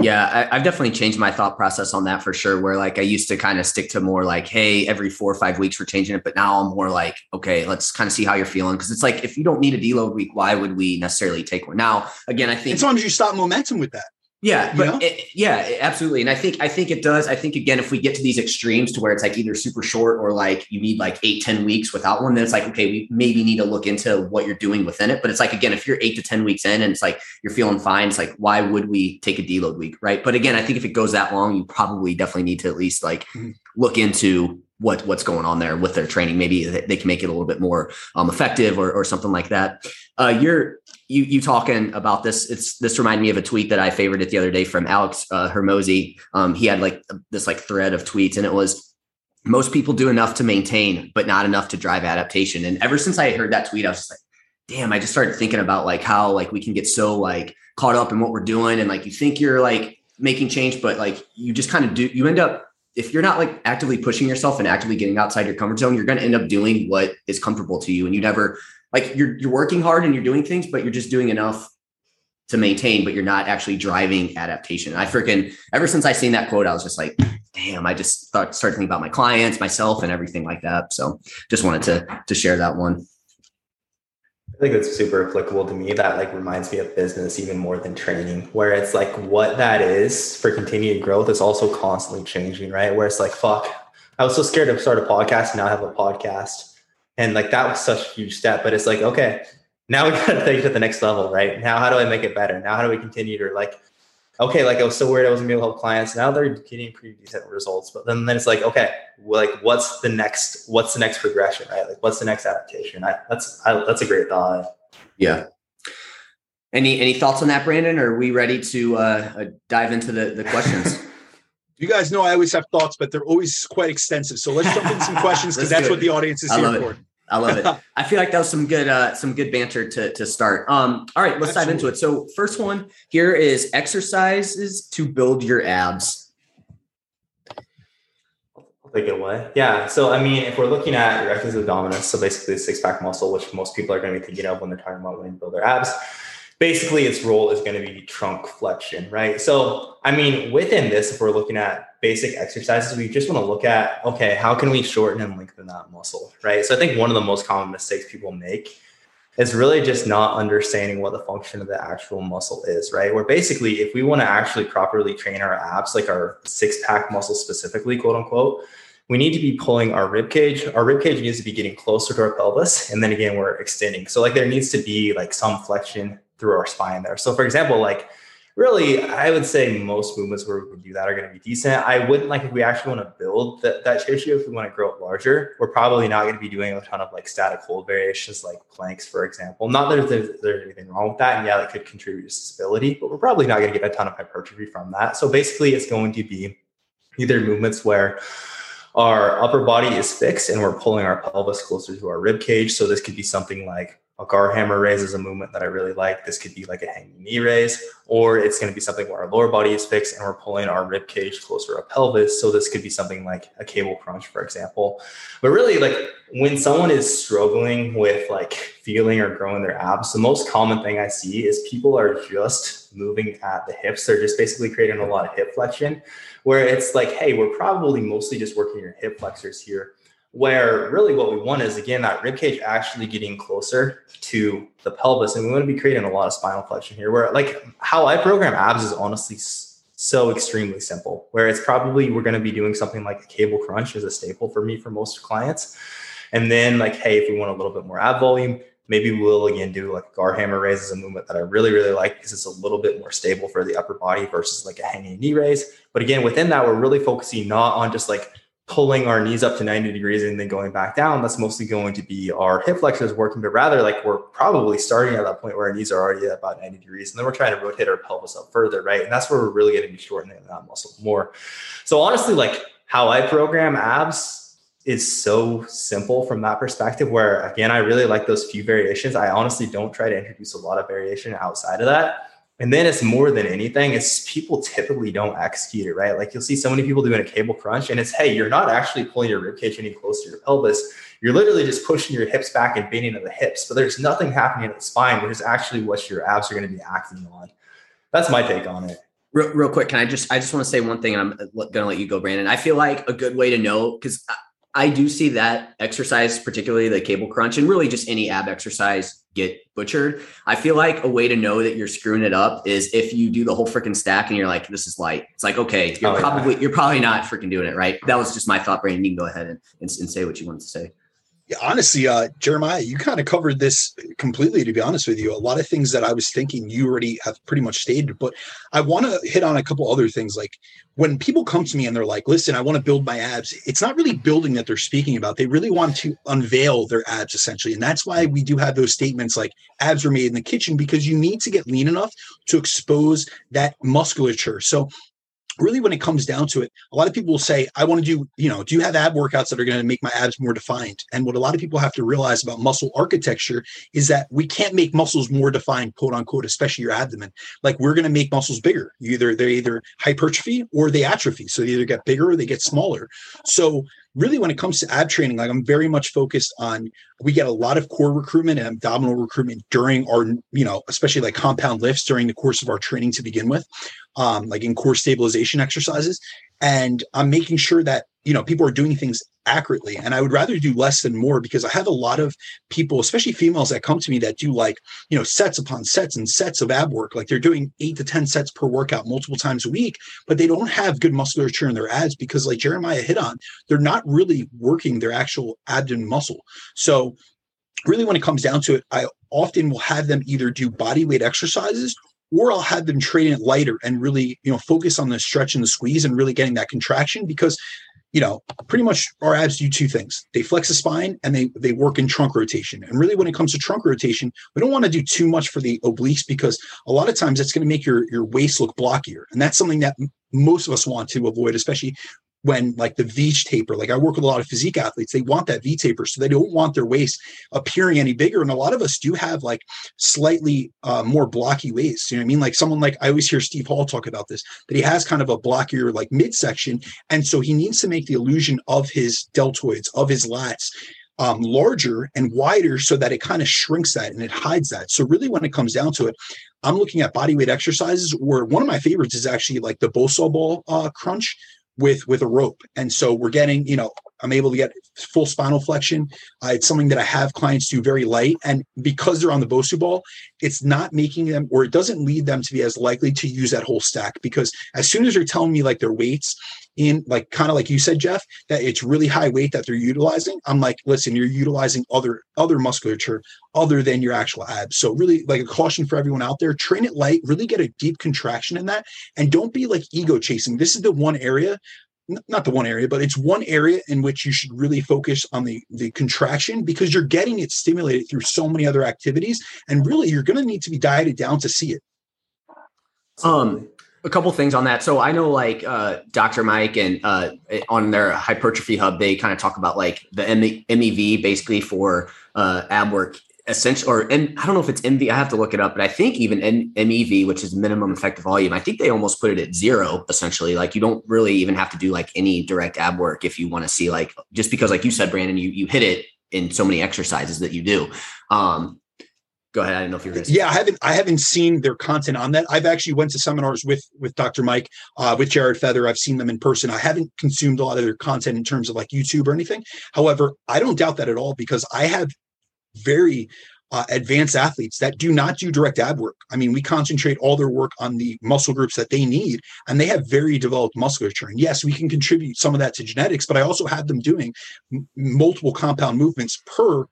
Yeah, I, have definitely changed my thought process on that for sure. Where like I used to kind of stick to more like, hey, every four or five weeks we're changing it, but now I'm more like, okay, let's kind of see how you're feeling because it's like if you don't need a deload week, why would we necessarily take one? Now, again, I think as long as you stop momentum with that. Yeah, but it, yeah, absolutely. And I think I think it does. I think again, if we get to these extremes to where it's like either super short or like you need like eight, 10 weeks without one, then it's like, okay, we maybe need to look into what you're doing within it. But it's like again, if you're eight to 10 weeks in and it's like you're feeling fine, it's like, why would we take a deload week? Right. But again, I think if it goes that long, you probably definitely need to at least like mm-hmm. look into what what's going on there with their training. Maybe they can make it a little bit more um, effective or, or something like that. Uh, you're you you talking about this it's this reminded me of a tweet that i favorited the other day from alex uh, Hormozi. Um, he had like this like thread of tweets and it was most people do enough to maintain but not enough to drive adaptation and ever since i heard that tweet i was just like damn i just started thinking about like how like we can get so like caught up in what we're doing and like you think you're like making change but like you just kind of do you end up if you're not like actively pushing yourself and actively getting outside your comfort zone you're going to end up doing what is comfortable to you and you never like you're you're working hard and you're doing things, but you're just doing enough to maintain, but you're not actually driving adaptation. I freaking ever since I seen that quote, I was just like, damn, I just thought started thinking about my clients, myself, and everything like that. So just wanted to to share that one. I think it's super applicable to me. That like reminds me of business even more than training, where it's like what that is for continued growth is also constantly changing, right? Where it's like, fuck, I was so scared to start a podcast, and now I have a podcast and like that was such a huge step. But it's like, okay, now we gotta take it to the next level, right? Now how do I make it better? Now how do we continue to like, okay, like I was so worried I wasn't gonna be able to help clients. Now they're getting pretty decent results. But then, then it's like, okay, like what's the next what's the next progression, right? Like what's the next adaptation? I, that's I, that's a great thought. Yeah. Any any thoughts on that, Brandon? Or are we ready to uh, uh dive into the, the questions? You guys know I always have thoughts, but they're always quite extensive. So let's jump in some questions because that's, that's what the audience is here for. I love it. I feel like that was some good uh, some good banter to to start. Um, all right, let's Absolutely. dive into it. So first one here is exercises to build your abs. I'll take it away. Yeah. So I mean, if we're looking at rectus abdominis, so basically the six pack muscle, which most people are going to be thinking of when they're talking about wanting to build their abs basically its role is going to be trunk flexion, right? So, I mean, within this, if we're looking at basic exercises, we just want to look at, okay, how can we shorten and lengthen that muscle, right? So, I think one of the most common mistakes people make is really just not understanding what the function of the actual muscle is, right? Where basically, if we want to actually properly train our abs, like our six pack muscle specifically, quote unquote, we need to be pulling our rib cage. Our rib cage needs to be getting closer to our pelvis. And then again, we're extending. So, like, there needs to be like some flexion through our spine there. So for example, like really, I would say most movements where we do that are going to be decent. I wouldn't like if we actually want to build that, that tissue, if we want to grow it larger, we're probably not going to be doing a ton of like static hold variations like planks, for example. Not that there's, there's anything wrong with that. And yeah, that could contribute to stability, but we're probably not going to get a ton of hypertrophy from that. So basically, it's going to be either movements where our upper body is fixed and we're pulling our pelvis closer to our rib cage. So this could be something like a Garhammer raise is a movement that I really like. This could be like a hanging knee raise, or it's going to be something where our lower body is fixed and we're pulling our rib cage closer to pelvis. So this could be something like a cable crunch, for example. But really, like when someone is struggling with like feeling or growing their abs, the most common thing I see is people are just moving at the hips. They're just basically creating a lot of hip flexion, where it's like, hey, we're probably mostly just working your hip flexors here where really what we want is again that rib cage actually getting closer to the pelvis and we want to be creating a lot of spinal flexion here where like how i program abs is honestly so extremely simple where it's probably we're going to be doing something like a cable crunch is a staple for me for most clients. And then like hey if we want a little bit more ab volume maybe we'll again do like a Garhammer raise as a movement that i really really like because it's a little bit more stable for the upper body versus like a hanging knee raise. But again within that we're really focusing not on just like pulling our knees up to 90 degrees and then going back down, that's mostly going to be our hip flexors working, but rather like we're probably starting at that point where our knees are already at about 90 degrees. And then we're trying to rotate our pelvis up further, right? And that's where we're really going to be shortening that muscle more. So honestly, like how I program abs is so simple from that perspective where again, I really like those few variations. I honestly don't try to introduce a lot of variation outside of that and then it's more than anything, it's people typically don't execute it, right? Like you'll see so many people doing a cable crunch, and it's hey, you're not actually pulling your rib cage any closer to your pelvis. You're literally just pushing your hips back and bending at the hips, but there's nothing happening at the spine, which is actually what your abs are going to be acting on. That's my take on it. Real, real quick, can I just I just want to say one thing, and I'm to let you go, Brandon. I feel like a good way to know because uh, I do see that exercise, particularly the cable crunch, and really just any ab exercise get butchered. I feel like a way to know that you're screwing it up is if you do the whole freaking stack and you're like, this is light. It's like, okay, you're oh, probably yeah. you're probably not freaking doing it right. That was just my thought, Brandon. You can go ahead and, and, and say what you wanted to say. Yeah, honestly, uh, Jeremiah, you kind of covered this completely. To be honest with you, a lot of things that I was thinking you already have pretty much stated. But I want to hit on a couple other things. Like when people come to me and they're like, "Listen, I want to build my abs," it's not really building that they're speaking about. They really want to unveil their abs, essentially, and that's why we do have those statements like "abs are made in the kitchen" because you need to get lean enough to expose that musculature. So really when it comes down to it a lot of people will say i want to do you know do you have ab workouts that are going to make my abs more defined? And what a lot of people have to realize about muscle architecture is that we can't make muscles more defined quote unquote especially your abdomen. Like we're going to make muscles bigger. Either they're either hypertrophy or they atrophy. So they either get bigger or they get smaller. So really when it comes to ab training like i'm very much focused on we get a lot of core recruitment and abdominal recruitment during our you know especially like compound lifts during the course of our training to begin with um, like in core stabilization exercises and i'm making sure that you know people are doing things accurately and i would rather do less than more because i have a lot of people especially females that come to me that do like you know sets upon sets and sets of ab work like they're doing eight to ten sets per workout multiple times a week but they don't have good musculature in their abs because like jeremiah hit on they're not really working their actual abdomen muscle. So really when it comes down to it i often will have them either do body weight exercises or I'll have them train it lighter and really, you know, focus on the stretch and the squeeze and really getting that contraction because you know, pretty much our abs do two things. They flex the spine and they they work in trunk rotation. And really when it comes to trunk rotation, we don't want to do too much for the obliques because a lot of times that's going to make your your waist look blockier. And that's something that most of us want to avoid, especially when like the V taper, like I work with a lot of physique athletes, they want that V taper. So they don't want their waist appearing any bigger. And a lot of us do have like slightly uh, more blocky waist. You know what I mean? Like someone like I always hear Steve Hall talk about this, that he has kind of a blockier like midsection. And so he needs to make the illusion of his deltoids, of his lats. Um, larger and wider so that it kind of shrinks that and it hides that. So really when it comes down to it, I'm looking at body weight exercises where one of my favorites is actually like the Bosu ball uh, crunch, with with a rope. And so we're getting you know i'm able to get full spinal flexion. Uh, it's something that i have clients do very light and because they're on the bosu ball it's not making them or it doesn't lead them to be as likely to use that whole stack because as soon as they're telling me like their weights in like kind of like you said jeff that it's really high weight that they're utilizing i'm like listen you're utilizing other other musculature other than your actual abs. So really like a caution for everyone out there train it light really get a deep contraction in that and don't be like ego chasing. This is the one area not the one area, but it's one area in which you should really focus on the the contraction because you're getting it stimulated through so many other activities, and really you're going to need to be dieted down to see it. Um, a couple things on that. So I know like uh, Dr. Mike and uh, on their hypertrophy hub, they kind of talk about like the MEV basically for uh, ab work essential or and I don't know if it's MV. I have to look it up, but I think even M- MEV, which is minimum effective volume, I think they almost put it at zero essentially. Like you don't really even have to do like any direct ab work if you want to see like just because like you said, Brandon, you you hit it in so many exercises that you do. Um, go ahead. I don't know if you're. Yeah, I haven't. I haven't seen their content on that. I've actually went to seminars with with Dr. Mike, uh, with Jared Feather. I've seen them in person. I haven't consumed a lot of their content in terms of like YouTube or anything. However, I don't doubt that at all because I have very uh, advanced athletes that do not do direct ab work. I mean, we concentrate all their work on the muscle groups that they need, and they have very developed musculature. And yes, we can contribute some of that to genetics, but I also have them doing m- multiple compound movements per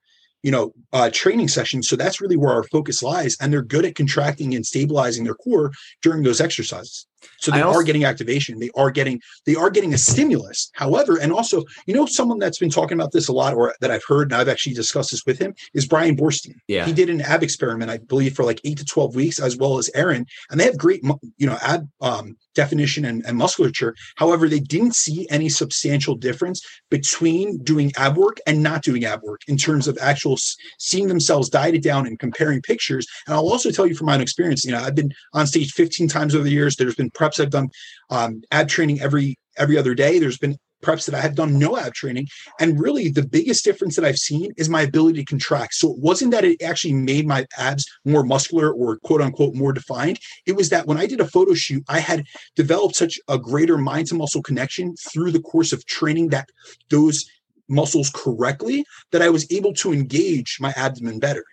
you know uh, training session so that's really where our focus lies and they're good at contracting and stabilizing their core during those exercises So they also, are getting activation. They are getting they are getting a stimulus. However, and also, you know, someone that's been talking about this a lot, or that I've heard, and I've actually discussed this with him, is Brian Borstein. Yeah, he did an ab experiment, I believe, for like eight to twelve weeks, as well as Aaron, and they have great, you know, ab um, definition and, and musculature. However, they didn't see any substantial difference between doing ab work and not doing ab work in terms of actual seeing themselves dieted down and comparing pictures. And I'll also tell you from my own experience, you know, I've been on stage 15 times over the years. There's been preps I've done um, ab training every every other day. There's been preps that I have done no ab training. And really, the biggest difference that I've seen is my ability to contract. So it wasn't that it actually made my abs more muscular or quote unquote more defined. It was that when I did a photo shoot, I had developed such a greater mind to muscle connection through the course of training that those muscles correctly that I was able to engage my abdomen better.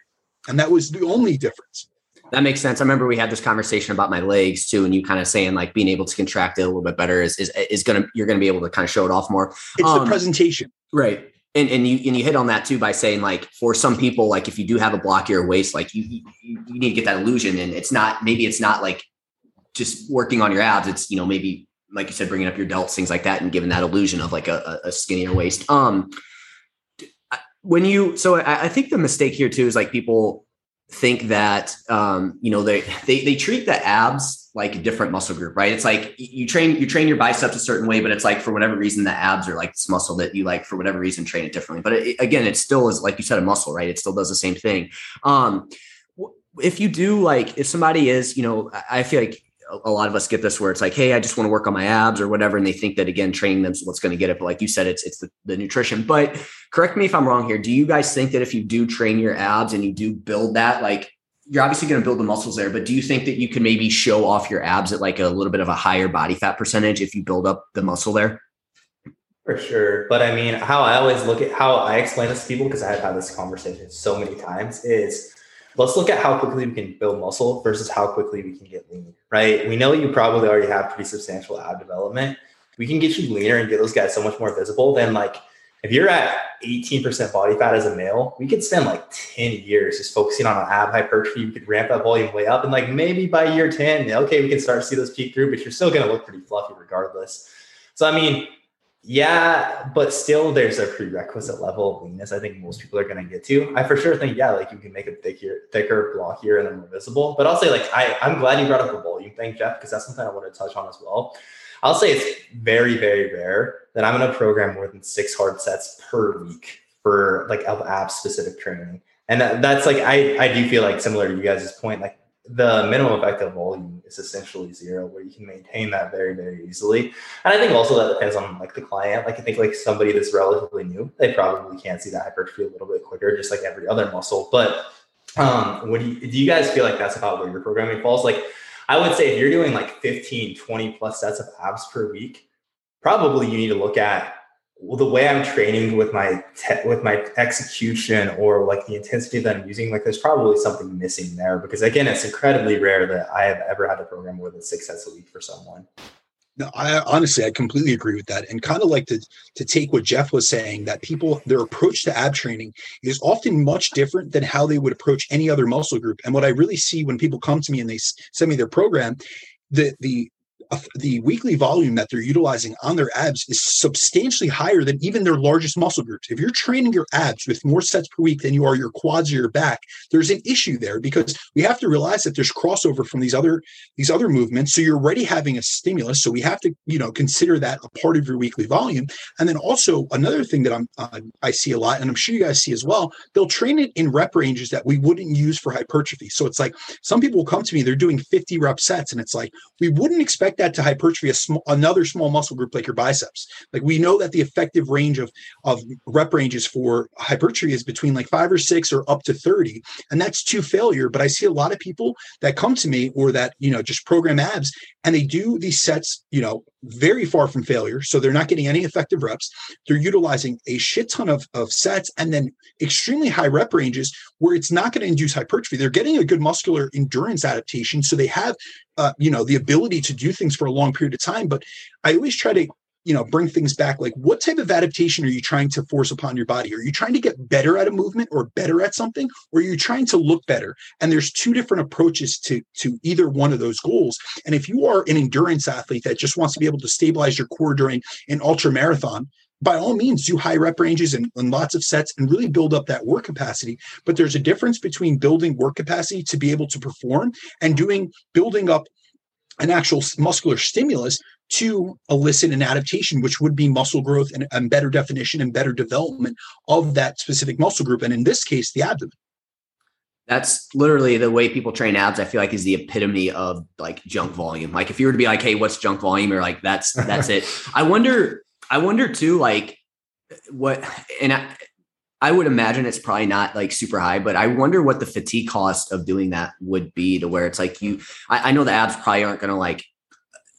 And that was the only difference. That makes sense. I remember we had this conversation about my legs too, and you kind of saying like being able to contract it a little bit better is is, is gonna you're gonna be able to kind of show it off more. It's um, the presentation, right? And and you and you hit on that too by saying like for some people like if you do have a blockier waist, like you you, you need to get that illusion, and it's not maybe it's not like just working on your abs. It's you know maybe like you said bringing up your delts, things like that, and giving that illusion of like a, a skinnier waist. Um, when you so I, I think the mistake here too is like people think that um, you know they, they they treat the abs like a different muscle group, right? It's like you train you train your biceps a certain way, but it's like for whatever reason the abs are like this muscle that you like for whatever reason train it differently. But it, again, it still is like you said a muscle, right? It still does the same thing. Um, if you do like if somebody is, you know, I feel like a lot of us get this where it's like, hey, I just want to work on my abs or whatever, and they think that again, training them is what's going to get it. But like you said, it's it's the, the nutrition. But correct me if I'm wrong here. Do you guys think that if you do train your abs and you do build that, like you're obviously going to build the muscles there, but do you think that you can maybe show off your abs at like a little bit of a higher body fat percentage if you build up the muscle there? For sure. But I mean, how I always look at how I explain this to people, because I've had this conversation so many times, is let's look at how quickly we can build muscle versus how quickly we can get lean, right? We know you probably already have pretty substantial ab development. We can get you leaner and get those guys so much more visible than like if you're at 18% body fat as a male, we could spend like 10 years just focusing on ab hypertrophy. We could ramp that volume way up. And like maybe by year 10, okay, we can start to see those peak through, but you're still going to look pretty fluffy regardless. So, I mean, yeah, but still there's a prerequisite level of leanness I think most people are to get to. I for sure think, yeah, like you can make it thicker, thicker, blockier, and then more visible. But I'll say, like, I, I'm glad you brought up the volume thing, Jeff, because that's something I want to touch on as well. I'll say it's very, very rare that I'm to program more than six hard sets per week for like ab specific training. And that, that's like, I, I do feel like similar to you guys' point, like the minimum effective volume is essentially zero where you can maintain that very very easily. And i think also that depends on like the client. Like i think like somebody that's relatively new they probably can't see that hypertrophy a little bit quicker just like every other muscle. But um what do you do you guys feel like that's about where your programming falls? Like i would say if you're doing like 15 20 plus sets of abs per week probably you need to look at the way I'm training with my te- with my execution or like the intensity that I'm using, like there's probably something missing there because again, it's incredibly rare that I have ever had to program more than six sets a week for someone. No, I honestly I completely agree with that, and kind of like to to take what Jeff was saying that people their approach to ab training is often much different than how they would approach any other muscle group. And what I really see when people come to me and they send me their program, the the the weekly volume that they're utilizing on their abs is substantially higher than even their largest muscle groups. If you're training your abs with more sets per week than you are your quads or your back, there's an issue there because we have to realize that there's crossover from these other these other movements. So you're already having a stimulus. So we have to you know consider that a part of your weekly volume. And then also another thing that I'm uh, I see a lot, and I'm sure you guys see as well. They'll train it in rep ranges that we wouldn't use for hypertrophy. So it's like some people will come to me, they're doing 50 rep sets, and it's like we wouldn't expect that that to hypertrophy a small, another small muscle group like your biceps. Like we know that the effective range of of rep ranges for hypertrophy is between like five or six or up to 30. And that's to failure. But I see a lot of people that come to me or that, you know, just program abs and they do these sets, you know, very far from failure. So they're not getting any effective reps. They're utilizing a shit ton of, of sets and then extremely high rep ranges where it's not going to induce hypertrophy. They're getting a good muscular endurance adaptation. So they have, uh, you know, the ability to do things for a long period of time. But I always try to you know bring things back like what type of adaptation are you trying to force upon your body? Are you trying to get better at a movement or better at something or are you trying to look better? And there's two different approaches to to either one of those goals. And if you are an endurance athlete that just wants to be able to stabilize your core during an ultra marathon by all means do high rep ranges and, and, lots of sets and really build up that work capacity. But there's a difference between building work capacity to be able to perform and doing building up an actual muscular stimulus to elicit an adaptation, which would be muscle growth and, and better definition and better development of that specific muscle group. And in this case, the abdomen. That's literally the way people train abs. I feel like is the epitome of like junk volume. Like if you were to be like, "Hey, what's junk volume?" or like that's that's it. I wonder. I wonder too, like what, and I, I would imagine it's probably not like super high, but I wonder what the fatigue cost of doing that would be to where it's like you. I, I know the abs probably aren't going to like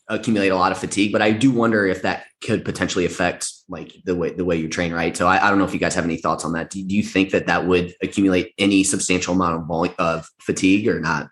accumulate a lot of fatigue, but I do wonder if that could potentially affect like the way the way you train, right? So I, I don't know if you guys have any thoughts on that. Do, do, you think that that would accumulate any substantial amount of volume, of fatigue or not?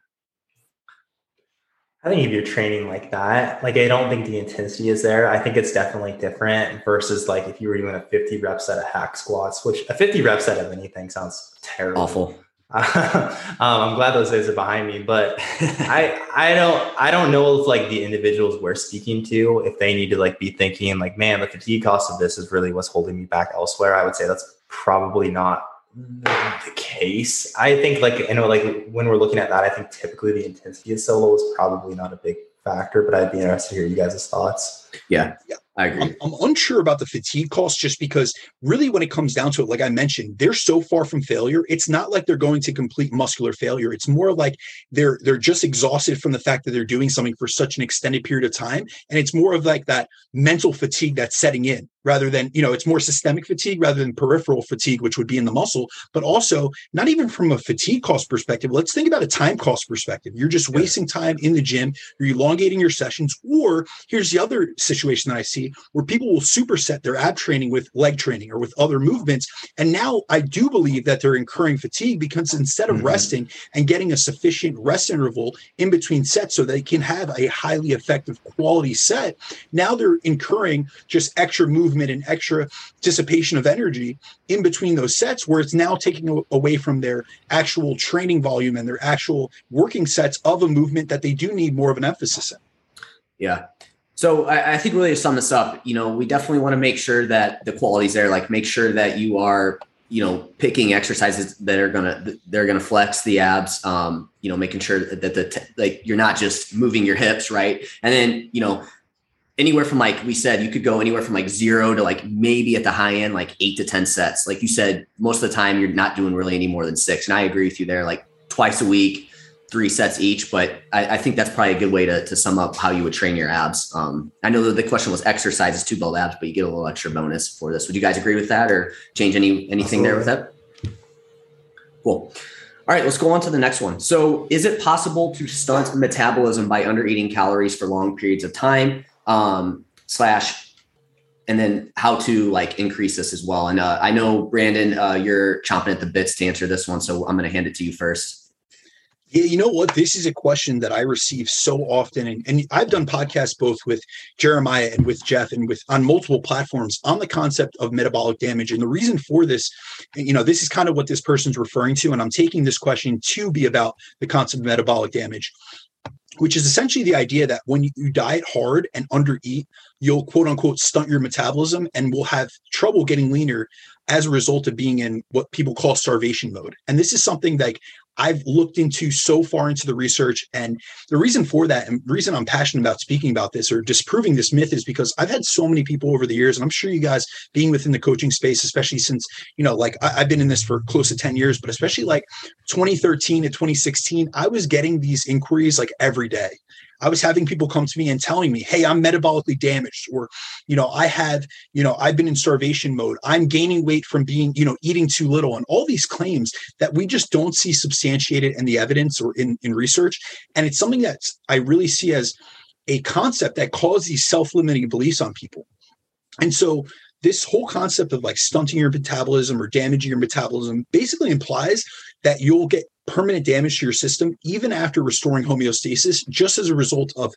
I think if you're training like that, like I don't think the intensity is there. I think it's definitely different versus like if you were doing a 50 rep set of hack squats, which a 50 rep set of anything sounds terrible. Awful. um, I'm glad those days are behind me, but I I don't I don't know if like the individuals we're speaking to if they need to like be thinking like man the fatigue cost of this is really what's holding me back elsewhere. I would say that's probably not the case. I think like you know like when we're looking at that, I think typically the intensity of solo is probably not a big factor, but I'd be interested to hear you guys' thoughts. Yeah. Yeah. I agree. I'm, I'm, unsure about the fatigue cost just because really when it comes down to it, like I mentioned, they're so far from failure. It's not like they're going to complete muscular failure. It's more like they're they're just exhausted from the fact that they're doing something for such an extended period of time. And it's more of like that mental fatigue that's setting in rather than, you know, it's more systemic fatigue rather than peripheral fatigue, which would be in the muscle, but also not even from a fatigue cost perspective. Let's think about a time cost perspective. You're just wasting time in the gym, you're elongating your sessions, or here's the other situation that I see where people will superset their ab training with leg training or with other movements. And now I do believe that they're incurring fatigue because instead of mm-hmm. resting and getting a sufficient rest interval in between sets so they can have a highly effective quality set, now they're incurring just extra movement and extra dissipation of energy in between those sets where it's now taking away from their actual training volume and their actual working sets of a movement that they do need more of an emphasis in. Yeah. So I, I, think really to sum this up, you know, we definitely want to make sure that the quality's there. Like make sure that you are, you know, picking exercises that are gonna they're gonna flex the abs. Um, you know, making sure that the like you're not just moving your hips, right? And then you know, anywhere from like we said, you could go anywhere from like zero to like maybe at the high end, like eight to ten sets. Like you said, most of the time you're not doing really any more than six. And I agree with you there. Like twice a week three sets each, but I, I, think that's probably a good way to, to sum up how you would train your abs. Um, I know that the question was exercises to build abs, but you get a little extra bonus for this. Would you guys agree with that or change any anything there with that? Cool. All right, let's go on to the next one. So, is it possible to stunt metabolism by under eating calories for long periods of time? Um, slash, and then how to like increase this as well. And uh, I know Brandon, uh, you're chomping at the bits to answer this one, so I'm going to hand it to you first. Yeah, you know what? This is a question that I receive so often, and, and I've done podcasts both with Jeremiah and with Jeff, and with on multiple platforms on the concept of metabolic damage. And the reason for this, you know, this is kind of what this person's referring to, and I'm taking this question to be about the concept of metabolic damage which is essentially the idea that when you diet hard and undereat, you'll quote unquote stunt your metabolism and will have trouble getting leaner as a result of being in what people call starvation mode. And this is something like I've looked into so far into the research. And the reason for that, and the reason I'm passionate about speaking about this or disproving this myth is because I've had so many people over the years, and I'm sure you guys being within the coaching space, especially since, you know, like I, have been in this for close to 10 years, but especially like 2013 to 2016, I was getting these inquiries like every day. I was having people come to me and telling me, "Hey, I'm metabolically damaged," or, you know, I have, you know, I've been in starvation mode. I'm gaining weight from being, you know, eating too little, and all these claims that we just don't see substantiated in the evidence or in in research. And it's something that I really see as a concept that causes these self-limiting beliefs on people. And so this whole concept of like stunting your metabolism or damaging your metabolism basically implies that you'll get permanent damage to your system even after restoring homeostasis just as a result of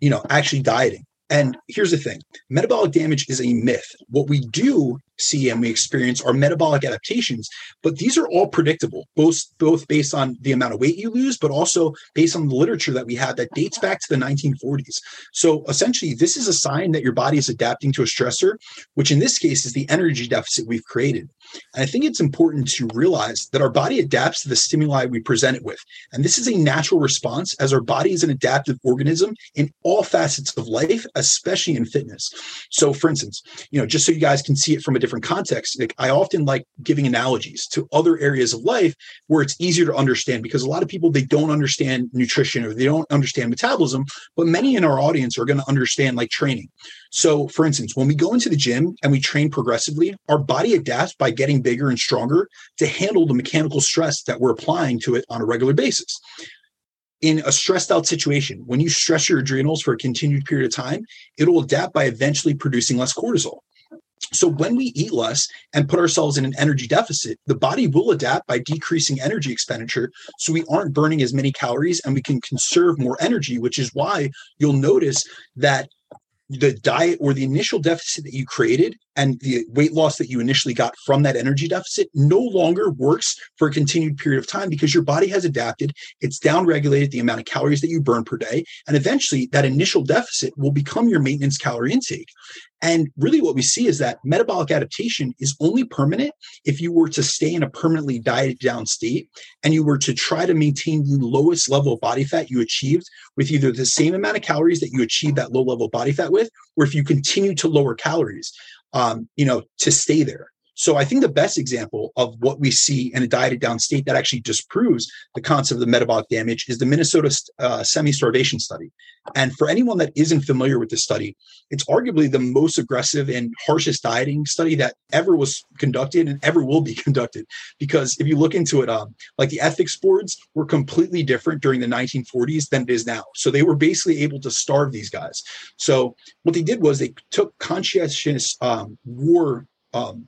you know actually dieting And here's the thing metabolic damage is a myth. What we do we experience are metabolic adaptations, but these are all predictable, both, both based on the amount of weight you lose, but also based on the literature that we have that dates back to the 1940s. So essentially, this is a sign that your body is adapting to a stressor, which in this case is the energy deficit we've created. And I think it's important to realize that our body adapts to the stimuli we present it with. And this is a natural response as our body is an adaptive organism in all facets of life, especially in fitness. So, for instance, you know, just so you guys can see it from a different contexts. like I often like giving analogies to other areas of life where it's easier to understand because a lot of people they don't understand nutrition or they don't understand metabolism, but many in our audience are going to understand like training. So, for instance, when we go into the gym and we train progressively, our body adapts by getting bigger and stronger to handle the mechanical stress that we're applying to it on a regular basis. In a stressed out situation, when you stress your adrenals for a continued period of time, it'll adapt by eventually producing less cortisol. So when we eat less and put ourselves in an energy deficit, the body will adapt by decreasing energy expenditure. So we aren't burning as many calories and we can conserve more energy, which is why you'll notice that the diet or the initial deficit that you created and the weight loss that you initially got from that energy deficit no longer works for a continued period of time because your body has adapted. It's downregulated the amount of calories that you burn per day. And eventually that initial deficit will become your maintenance calorie intake. And really, what we see is that metabolic adaptation is only permanent if you were to stay in a permanently dieted down state and you were to try to maintain the lowest level of body fat you achieved with either the same amount of calories that you achieved that low level body fat with, or if you continue to lower calories, um, you know, to stay there. So I think the best example of what we see in a dieted down state that actually disproves the concept of the metabolic damage is the Minnesota uh, semi-starvation study. And for anyone that isn't familiar with this study, it's arguably the most aggressive and harshest dieting study that ever was conducted and ever will be conducted. Because if you look into it, um, like the ethics boards were completely different during the 1940s than it is now. So they were basically able to starve these guys. So what they did was they took conscientious um, war um,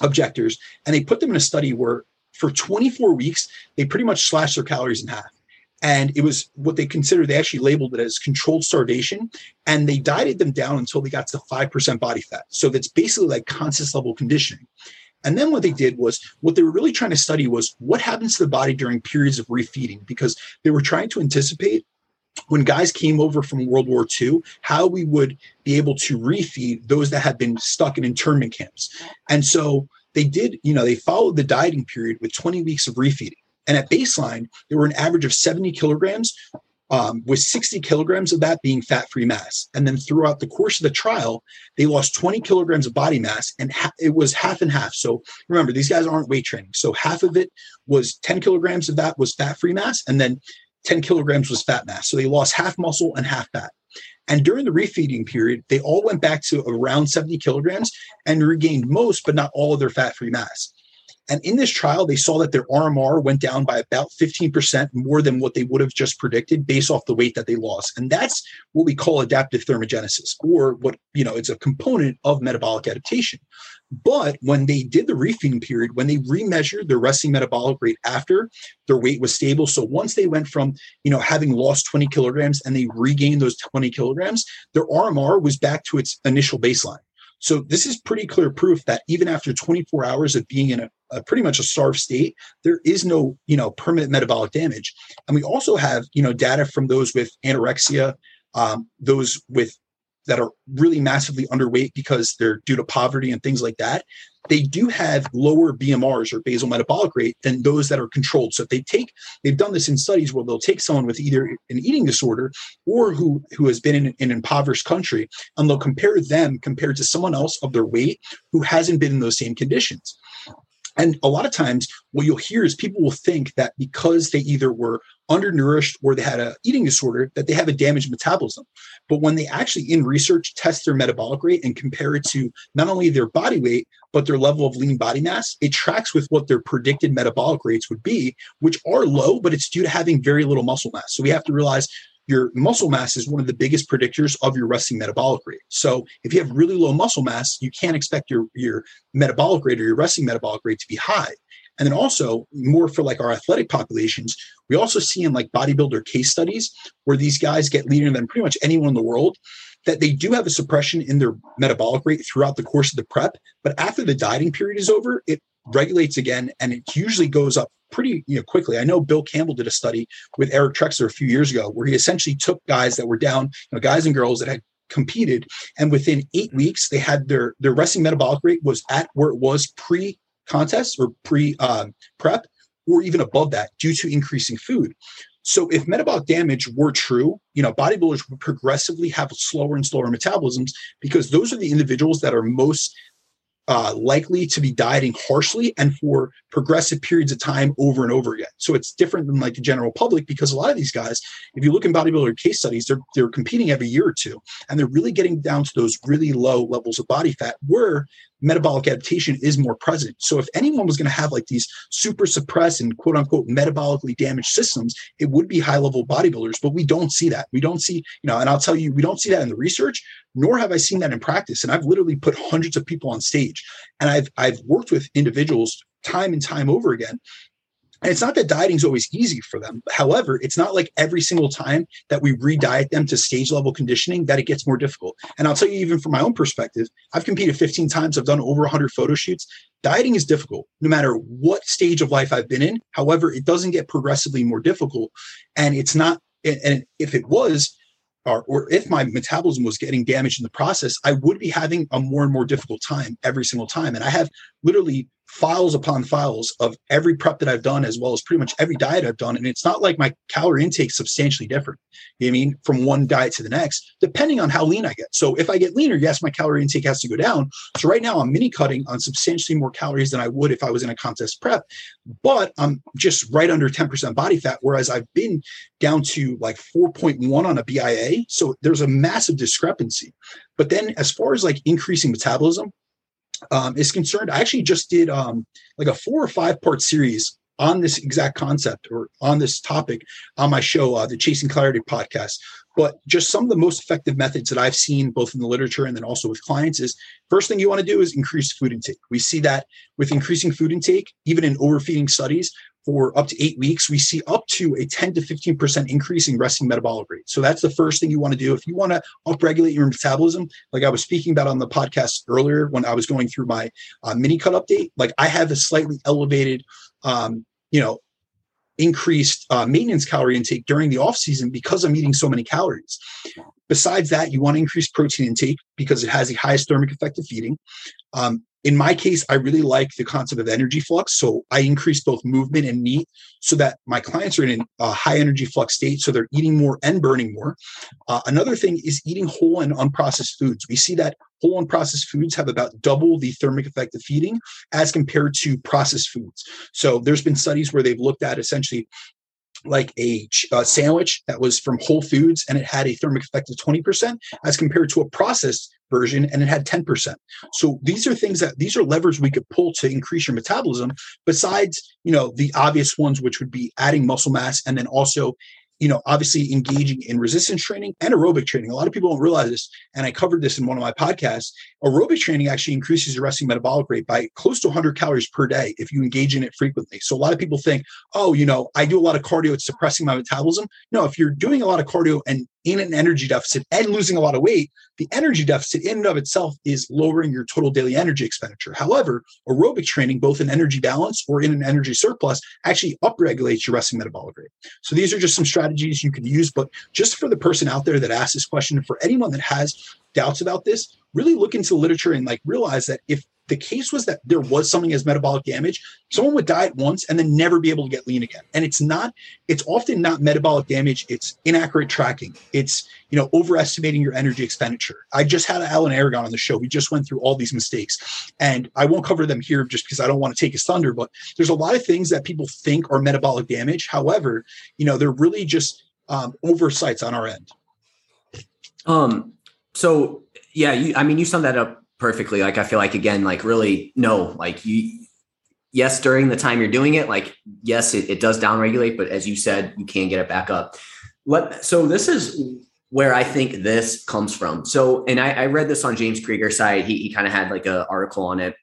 objectors and they put them in a study where for 24 weeks they pretty much slashed their calories in half. And it was what they considered they actually labeled it as controlled starvation and they dieted them down until they got to 5% body fat. So that's basically like conscious level conditioning. And then what they did was what they were really trying to study was what happens to the body during periods of refeeding because they were trying to anticipate when guys came over from World War II, how we would be able to refeed those that had been stuck in internment camps. And so they did, you know, they followed the dieting period with 20 weeks of refeeding. And at baseline, they were an average of 70 kilograms, um, with 60 kilograms of that being fat free mass. And then throughout the course of the trial, they lost 20 kilograms of body mass and ha- it was half and half. So remember, these guys aren't weight training. So half of it was 10 kilograms of that was fat free mass. And then 10 kilograms was fat mass. So they lost half muscle and half fat. And during the refeeding period, they all went back to around 70 kilograms and regained most, but not all of their fat free mass. And in this trial, they saw that their RMR went down by about 15% more than what they would have just predicted based off the weight that they lost. And that's what we call adaptive thermogenesis, or what, you know, it's a component of metabolic adaptation. But when they did the refeeding period, when they remeasured their resting metabolic rate after their weight was stable, so once they went from you know having lost 20 kilograms and they regained those 20 kilograms, their RMR was back to its initial baseline. So this is pretty clear proof that even after 24 hours of being in a, a, pretty much a starved state, there is no you know permanent metabolic damage. And we also have you know data from those with anorexia, um, those with that are really massively underweight because they're due to poverty and things like that, they do have lower BMRs or basal metabolic rate than those that are controlled. So if they take, they've done this in studies where they'll take someone with either an eating disorder or who who has been in, in an impoverished country, and they'll compare them compared to someone else of their weight who hasn't been in those same conditions. And a lot of times, what you'll hear is people will think that because they either were undernourished or they had an eating disorder, that they have a damaged metabolism. But when they actually, in research, test their metabolic rate and compare it to not only their body weight, but their level of lean body mass, it tracks with what their predicted metabolic rates would be, which are low, but it's due to having very little muscle mass. So we have to realize your muscle mass is one of the biggest predictors of your resting metabolic rate. So if you have really low muscle mass, you can't expect your, your metabolic rate or your resting metabolic rate to be high. And then also more for like our athletic populations, we also see in like bodybuilder case studies where these guys get leaner than pretty much anyone in the world. that they do have a suppression in their metabolic rate throughout the course of the prep, but after the dieting period is over, it regulates again and it usually goes up pretty you know, quickly. I know Bill Campbell did a study with Eric Trexler a few years ago where he essentially took guys that were down, you know, guys and girls that had competed, and within eight weeks they had their their resting metabolic rate was at where it was pre contest or pre um, prep, or even above that due to increasing food. So if metabolic damage were true, you know, bodybuilders would progressively have slower and slower metabolisms because those are the individuals that are most uh, likely to be dieting harshly and for progressive periods of time over and over again. So it's different than like the general public because a lot of these guys, if you look in bodybuilder case studies, they're they're competing every year or two, and they're really getting down to those really low levels of body fat where metabolic adaptation is more present. So if anyone was going to have like these super suppressed and quote unquote metabolically damaged systems, it would be high level bodybuilders, but we don't see that. We don't see, you know, and I'll tell you, we don't see that in the research, nor have I seen that in practice. And I've literally put hundreds of people on stage and I've I've worked with individuals time and time over again and it's not that dieting is always easy for them. However, it's not like every single time that we re-diet them to stage level conditioning that it gets more difficult. And I'll tell you, even from my own perspective, I've competed 15 times. I've done over 100 photo shoots. Dieting is difficult no matter what stage of life I've been in. However, it doesn't get progressively more difficult. And it's not, and if it was, or, or if my metabolism was getting damaged in the process, I would be having a more and more difficult time every single time. And I have literally files upon files of every prep that I've done, as well as pretty much every diet I've done. And it's not like my calorie intake substantially different. You know I mean? From one diet to the next, depending on how lean I get. So if I get leaner, yes, my calorie intake has to go down. So right now I'm mini cutting on substantially more calories than I would if I was in a contest prep, but I'm just right under 10% body fat, whereas I've been down to like 4.1 on a BIA. So there's a massive discrepancy. But then as far as like increasing metabolism, um, is concerned, I actually just did um, like a four or five part series on this exact concept or on this topic on my show, uh, the Chasing Clarity podcast. But just some of the most effective methods that I've seen both in the literature and then also with clients is first thing you want to do is increase food intake. We see that with increasing food intake, even in overfeeding studies, for up to eight weeks, we see up to a 10 to 15% increase in resting metabolic rate. So that's the first thing you want to do. If you want to upregulate your metabolism, like I was speaking about on the podcast earlier when I was going through my uh, mini cut update, like I have a slightly elevated, um, you know, increased uh, maintenance calorie intake during the off season because I'm eating so many calories. Besides that, you want to increase protein intake because it has the highest thermic effect of feeding. Um, in my case, I really like the concept of energy flux. So I increase both movement and meat so that my clients are in a high energy flux state. So they're eating more and burning more. Uh, another thing is eating whole and unprocessed foods. We see that whole and processed foods have about double the thermic effect of feeding as compared to processed foods. So there's been studies where they've looked at essentially like a, a, sandwich that was from Whole Foods and it had a thermic effect of 20% as compared to a processed version and it had 10%. So these are things that these are levers we could pull to increase your metabolism besides, you know, the obvious ones which would be adding muscle mass and then also you know, obviously engaging in resistance training and aerobic training. A lot of people don't realize this, and I covered this in one of my podcasts. Aerobic training actually increases your resting metabolic rate by close to 100 calories per day if you engage in it frequently. So a lot of people think, oh, you know, I do a lot of cardio, it's suppressing my metabolism. No, if you're doing a lot of cardio and in an energy deficit and losing a lot of weight, the energy deficit in and of itself is lowering your total daily energy expenditure. However, aerobic training, both in energy balance or in an energy surplus, actually upregulates your resting metabolic rate. So these are just some strategies you can use. But just for the person out there that asked this question, for anyone that has doubts about this, really look into the literature and like realize that if the case was that there was something as metabolic damage. Someone would diet once and then never be able to get lean again. And it's not it's often not metabolic damage. It's inaccurate tracking. It's you know overestimating your energy expenditure. I just had alan aragon on the show. We just went through all these mistakes. And i won't cover them here just because i don't want to take his thunder but there's a lot of things that people think are metabolic damage. However you know they're really just um, oversights on our end. Um so yeah you, i mean you summed that up perfectly. Like I feel like again, like really no, like you yes, during the time you're doing it, like yes, it, it does downregulate, but as you said, you can get it back up. Let so this is where I think this comes from. So, and I, I read this on James Krieger's site. He, he kind of had like an article on it.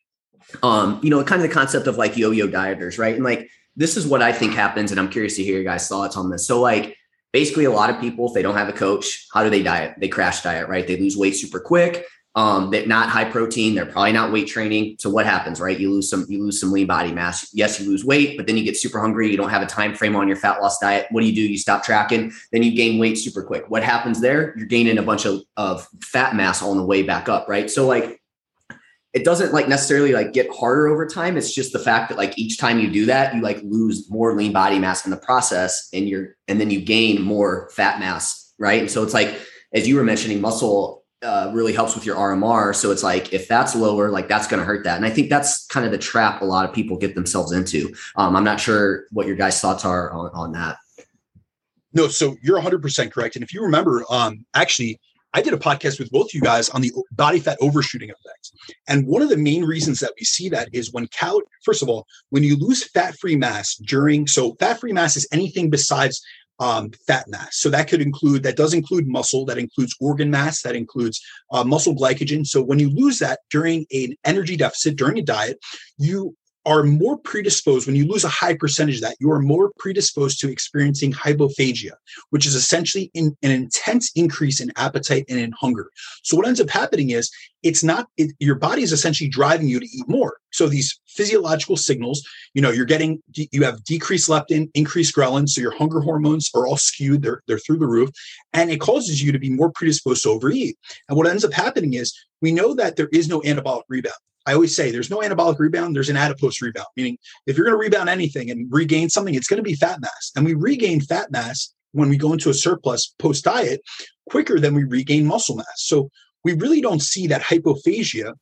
Um, you know, kind of the concept of like yo-yo dieters, right? And like this is what I think happens, and I'm curious to hear your guys' thoughts on this. So, like basically a lot of people, if they don't have a coach, how do they diet? They crash diet, right? They lose weight super quick. Um, they're not high protein. They're probably not weight training. So what happens, right? You lose some, you lose some lean body mass. Yes, you lose weight, but then you get super hungry. You don't have a time frame on your fat loss diet. What do you do? You stop tracking. Then you gain weight super quick. What happens there? You're gaining a bunch of, of fat mass on the way back up, right? So like it doesn't like necessarily like get harder over time. It's just the fact that like each time you do that, you like lose more lean body mass in the process and you're and then you gain more fat mass, right? And so it's like as you were mentioning, muscle uh, really helps with your RMR. So it's like if that's lower, like that's going to hurt that. And I think that's kind of the trap a lot of people get themselves into. Um, I'm not sure what your guys' thoughts are on, on that. No, so you're 100% correct. And if you remember, um, actually, I did a podcast with both of you guys on the body fat overshooting effect. And one of the main reasons that we see that is when cal first of all, when you lose fat-free mass during so fat-free mass is anything besides um, fat mass. So that could include that does include muscle, that includes organ mass, that includes uh, muscle glycogen. So when you lose that during an energy deficit during a diet, you are more predisposed when you lose a high percentage of that you are more predisposed to experiencing hypophagia which is essentially in, an intense increase in appetite and in hunger. So what ends up happening is it's not it, your body is essentially driving you to eat more. So these physiological signals you know you're getting you have decreased leptin increased ghrelin so your hunger hormones are all skewed they're, they're through the roof and it causes you to be more predisposed to overeat. And what ends up happening is we know that there is no anabolic rebound I always say there's no anabolic rebound, there's an adipose rebound, meaning if you're going to rebound anything and regain something, it's going to be fat mass. And we regain fat mass when we go into a surplus post diet quicker than we regain muscle mass. So we really don't see that hypophagia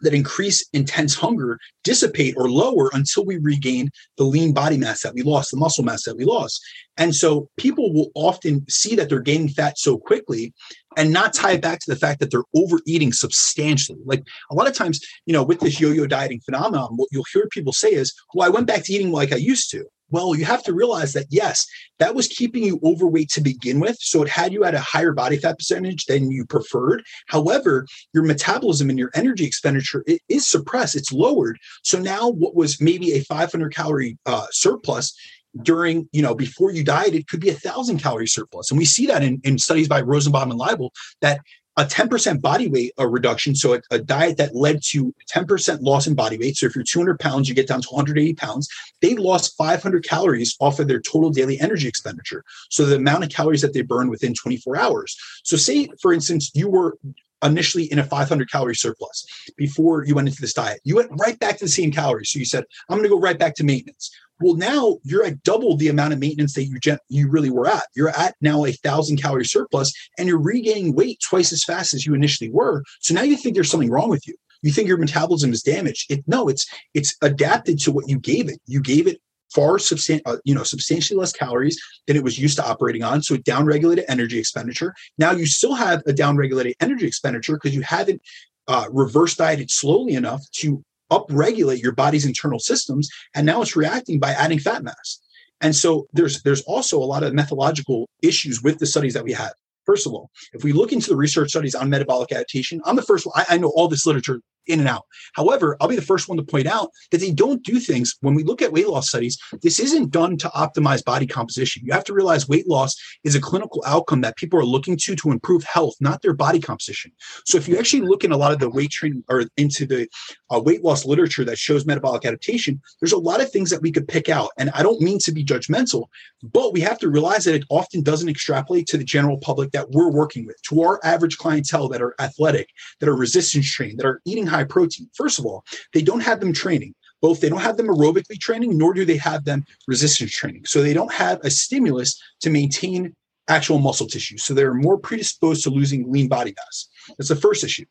that increase intense hunger dissipate or lower until we regain the lean body mass that we lost, the muscle mass that we lost. And so people will often see that they're gaining fat so quickly and not tie it back to the fact that they're overeating substantially. Like a lot of times, you know, with this yo-yo dieting phenomenon, what you'll hear people say is, well, I went back to eating like I used to. Well, you have to realize that yes, that was keeping you overweight to begin with. So it had you at a higher body fat percentage than you preferred. However, your metabolism and your energy expenditure is suppressed, it's lowered. So now what was maybe a 500 calorie uh, surplus during, you know, before you diet, it could be a thousand calorie surplus. And we see that in, in studies by Rosenbaum and Leibel that a 10% body weight a reduction. So a, a, diet that led to 10% loss in body weight. So if you're 200 pounds, you get down to 180 pounds. They lost 500 calories off of their total daily energy expenditure. So the amount of calories that they burn within 24 hours. So say, for instance, you were initially in a 500 calorie surplus before you went into this diet. You went right back to the same calories. So you said, I'm going to go right back to maintenance. Well, now you're at double the amount of maintenance that you gen- you really were at. You're at now a thousand calorie surplus, and you're regaining weight twice as fast as you initially were. So now you think there's something wrong with you. You think your metabolism is damaged. It, no, it's it's adapted to what you gave it. You gave it far substan- uh, you know substantially less calories than it was used to operating on so it downregulated energy expenditure now you still have a downregulated energy expenditure because you haven't uh, reverse dieted slowly enough to upregulate your body's internal systems and now it's reacting by adding fat mass. And so there's there's also a lot of methodological issues with the studies that we have first of all if we look into the research studies on metabolic adaptation i'm the first one I, I know all this literature in and out. However, I'll be the first one to point out that they don't do things when we look at weight loss studies. This isn't done to optimize body composition. You have to realize weight loss is a clinical outcome that people are looking to to improve health, not their body composition. So if you actually look in a lot of the weight training or into the uh, weight loss literature that shows metabolic adaptation, there's a lot of things that we could pick out. And I don't mean to be judgmental, but we have to realize that it often doesn't extrapolate to the general public that we're working with, to our average clientele that are athletic, that are resistance trained, that are eating high protein. First of all, they don't have them training. Both they don't have them aerobically training, nor do they have them resistance training. So they don't have a stimulus to maintain actual muscle tissue. So they're more predisposed to losing lean body mass. That's the first issue.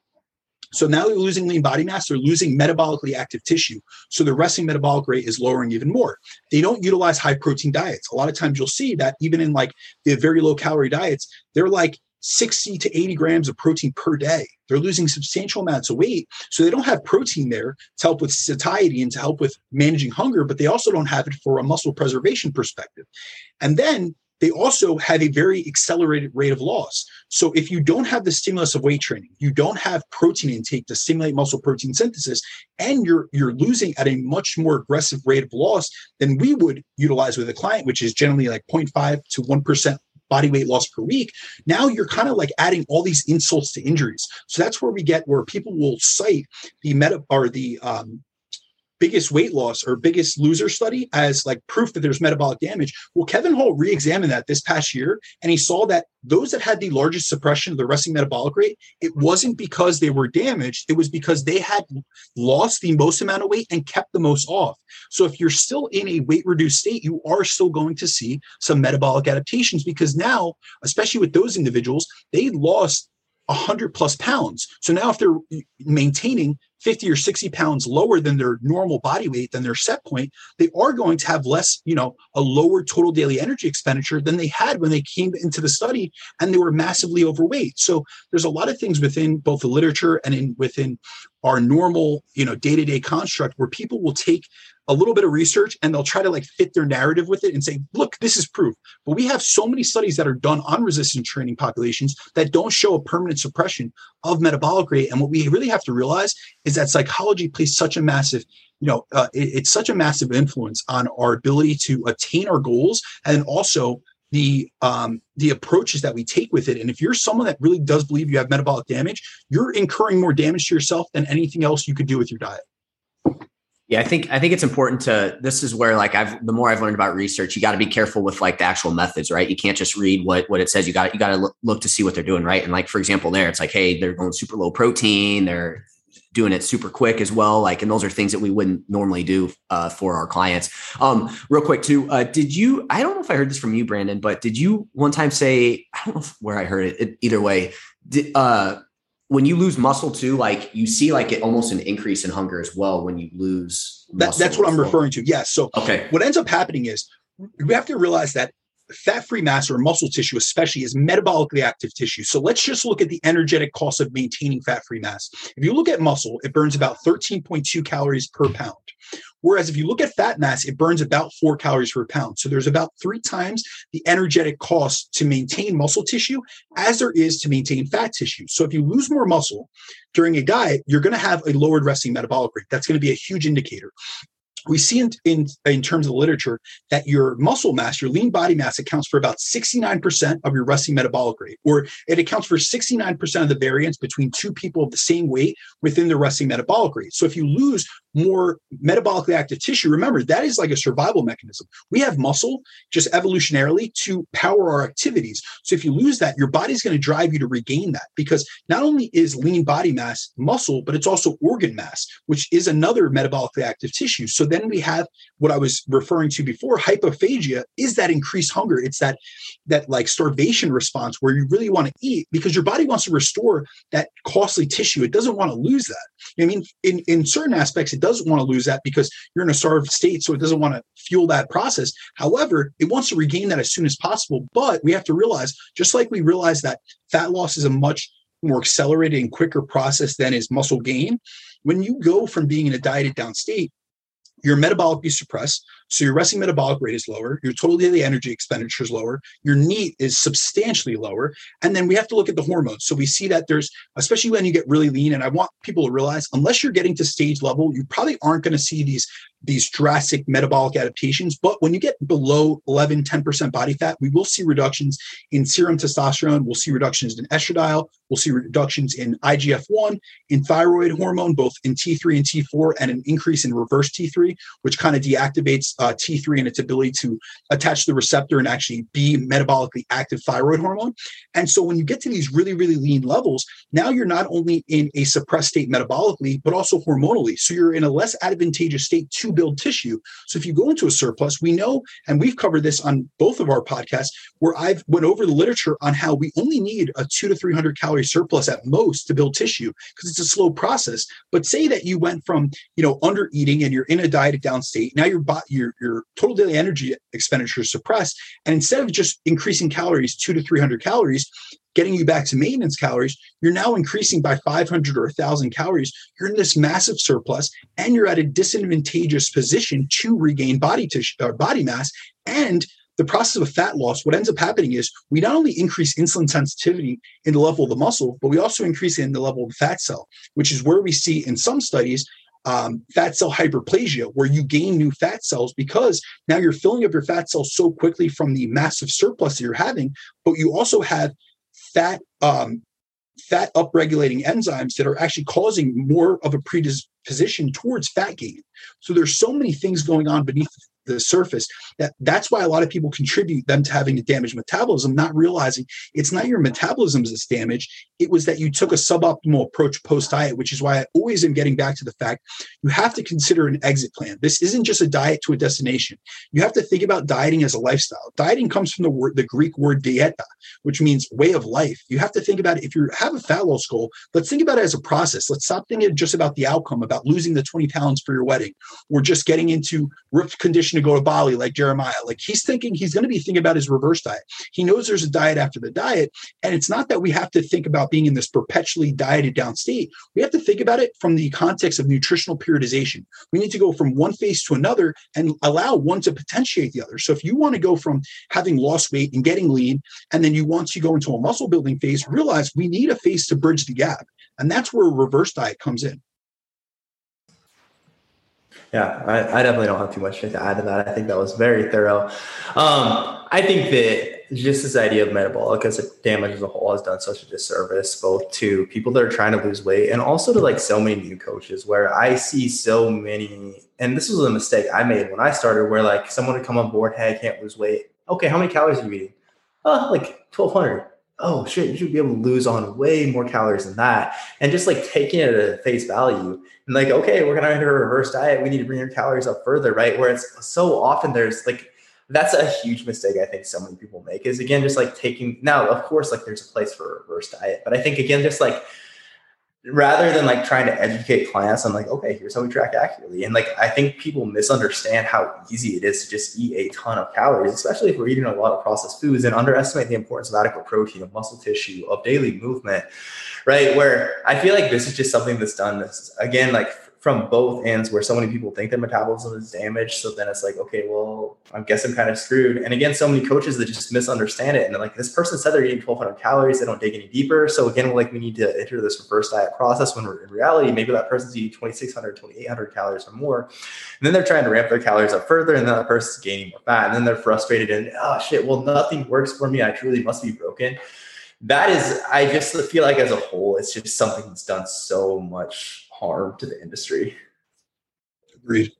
So now they're losing lean body mass, they're losing metabolically active tissue. So the resting metabolic rate is lowering even more. They don't utilize high protein diets. A lot of times you'll see that even in like the very low calorie diets, they're like 60 to 80 grams of protein per day. They're losing substantial amounts of weight. So they don't have protein there to help with satiety and to help with managing hunger, but they also don't have it for a muscle preservation perspective. And then they also have a very accelerated rate of loss. So if you don't have the stimulus of weight training, you don't have protein intake to stimulate muscle protein synthesis, and you're you're losing at a much more aggressive rate of loss than we would utilize with a client, which is generally like 0.5 to 1% body weight loss per week, now you're kind of like adding all these insults to injuries. So that's where we get where people will cite the meta or the um, biggest weight loss or biggest loser study as like proof that there's metabolic damage. Well, Kevin Hall re-examined that this past year, and he saw that those that had the largest suppression of the resting metabolic rate, it wasn't because they were damaged, it was because they had lost the most amount of weight and kept the most off. So if you're still in a weight reduced state, you are still going to see some metabolic adaptations because now, especially with those individuals, they lost 100 plus pounds. So now if they're maintaining 50 or 60 pounds lower than their normal body weight, than their set point, they are going to have less, you know, a lower total daily energy expenditure than they had when they came into the study and they were massively overweight. So there's a lot of things within both the literature and in within our normal, you know, day-to-day construct where people will take a little bit of research and they'll try to like fit their narrative with it and say, look, this is proof. But we have so many studies that are done on resistance training populations that don't show a permanent suppression of metabolic rate. And what we really have to realize is that psychology plays such a massive you know, uh, it, it's such a massive influence on our ability to attain our goals and also the um, the approaches that we take with it. And if you're someone that really does believe you have metabolic damage, you're incurring more damage to yourself than anything else you could do with your diet. Yeah, I think I think it's important to this is where like I've the more I've learned about research, you got to be careful with like the actual methods, right? You can't just read what what it says. You got you got to look, to see what they're doing, right? And like for example, there it's like, hey, they're going super low protein, they're doing it super quick as well. Like, and those are things that we wouldn't normally do uh, for our clients. Um, real quick too, uh, did you? I don't know if I heard this from you, Brandon, but did you one time say? I don't know where I heard it. it either way, did, uh, when you lose muscle too, like you see like it almost an increase in hunger as well when you lose. That, that's what I'm well. referring to. Yes. So okay, what ends up happening is we have to realize that fat-free mass or muscle tissue especially is metabolically active tissue so let's just look at the energetic cost of maintaining fat-free mass if you look at muscle it burns about 13.2 calories per pound Whereas if you look at fat mass, it burns about four calories per pound. So there's about three times the energetic cost to maintain muscle tissue as there is to maintain fat tissue. So if you lose more muscle during a diet, you're going to have a lowered resting metabolic rate. That's going to be a huge indicator we see in, in, in terms of the literature that your muscle mass, your lean body mass, accounts for about 69% of your resting metabolic rate, or it accounts for 69% of the variance between two people of the same weight within the resting metabolic rate. So if you lose more metabolically active tissue, remember that is like a survival mechanism. We have muscle just evolutionarily to power our activities. So if you lose that, your body's going to drive you to regain that because not only is lean body mass muscle, but it's also organ mass, which is another metabolically active tissue. So then we have what I was referring to before. Hyperphagia is that increased hunger. It's that that like starvation response where you really want to eat because your body wants to restore that costly tissue. It doesn't want to lose that. I mean, in, in certain aspects, it doesn't want to lose that because you're in a starved state, so it doesn't want to fuel that process. However, it wants to regain that as soon as possible. But we have to realize, just like we realize that fat loss is a much more accelerated and quicker process than is muscle gain. When you go from being in a dieted down state you're metabolically suppressed. So your resting metabolic rate is lower, your total daily energy expenditure is lower, your NEAT is substantially lower. And then we have to look at the hormones. So we see that there's, especially when you get really lean, and I want people to realize, unless you're getting to stage level, you probably aren't going to see these these drastic metabolic adaptations. But when you get below 11, 10% body fat, we will see reductions in serum testosterone. We'll see reductions in estradiol. We'll see reductions in IGF 1, in thyroid hormone, both in T3 and T4, and an increase in reverse T3, which kind of deactivates uh, T3 and its ability to attach the receptor and actually be metabolically active thyroid hormone. And so when you get to these really, really lean levels, now you're not only in a suppressed state metabolically, but also hormonally. So you're in a less advantageous state to build tissue. So if you go into a surplus, we know, and we've covered this on both of our podcasts, where I've went over the literature on how we only need a two to 300 calorie surplus at most to build tissue because it's a slow process. But say that you went from, you know, under eating and you're in a dieted down state. Now your, your, your total daily energy expenditure is suppressed. And instead of just increasing calories, two to 300 calories, getting you back to maintenance calories, you're now increasing by 500 or 1,000 calories. You're in this massive surplus and you're at a disadvantageous position to regain body tissue or body mass. And the process of fat loss, what ends up happening is we not only increase insulin sensitivity in the level of the muscle, but we also increase it in the level of the fat cell, which is where we see in some studies um, fat cell hyperplasia, where you gain new fat cells because now you're filling up your fat cells so quickly from the massive surplus that you're having, but you also have fat um, fat upregulating enzymes that are actually causing more of a predisposition towards fat gain. So there's so many things going on beneath the surface that that's why a lot of people contribute them to having a damaged metabolism not realizing it's not your metabolism that's damaged. It was that you took a suboptimal approach post diet which is why i always am getting back to the fact you have to consider an exit plan. This isn't just a diet to a destination. You have to think about dieting as a lifestyle. Dieting comes from the word the greek word dieta which means way of life. You have to think about it if you have a fat loss goal let's think about it as a process. Let's stop thinking just about the outcome about losing the 20 pounds for your wedding or just getting into ripped condition to go to Bali like Jeremiah. Like he's thinking, he's going to be thinking about his reverse diet. He knows there's a diet after the diet. And it's not that we have to think about being in this perpetually dieted down state. We have to think about it from the context of nutritional periodization. We need to go from one phase to another and allow one to potentiate the other. So if you want to go from having lost weight and getting lean, and then you want to go into a muscle building phase, realize we need a phase to bridge the gap. And that's where a reverse diet comes in. Yeah, I, I, definitely don't have too much to add to that. I think that was very thorough. Um, I think that just this idea of metabolic as a damage as a whole has done such a disservice both to people that are trying to lose weight and also to like so many new coaches where I see so many, and this was a mistake I made when I started where like someone would come on board, hey, I can't lose weight. Okay, how many calories are you eating? Oh, like 1200 oh shit, you should be able to lose on way more calories than that. And just like taking it at face value and like, okay, we're gonna enter a reverse diet. We need to bring your calories up further, right? Where it's so often there's like that's a huge mistake I think so many people make is again just like taking now, of course, like there's a place for a reverse diet, but I think again, just like rather than like trying to educate clients I'm like okay here's how we track accurately. And like i think people misunderstand how easy it is to just eat a ton of calories especially if we're eating a lot of processed foods and underestimate the importance of adequate protein of muscle tissue of daily movement right? Where i feel like this is just something that's done this again like from both ends where so many people think their metabolism is damaged. So then it's like, okay, well, I guess I'm kind of screwed. And again, so many coaches that just misunderstand it. And they're like, this person said they're eating 1200 calories. They don't dig any deeper. So again, like we need to enter this reverse diet process when in reality, maybe that person's eating 2600, 2800 calories or more. And then they're trying to ramp their calories up further. And then that person's gaining more fat. And then they're frustrated and, oh shit, well, nothing works for me. I truly must be broken. That is, I just feel like as a whole, it's just something that's done so much harm to the industry. Agreed.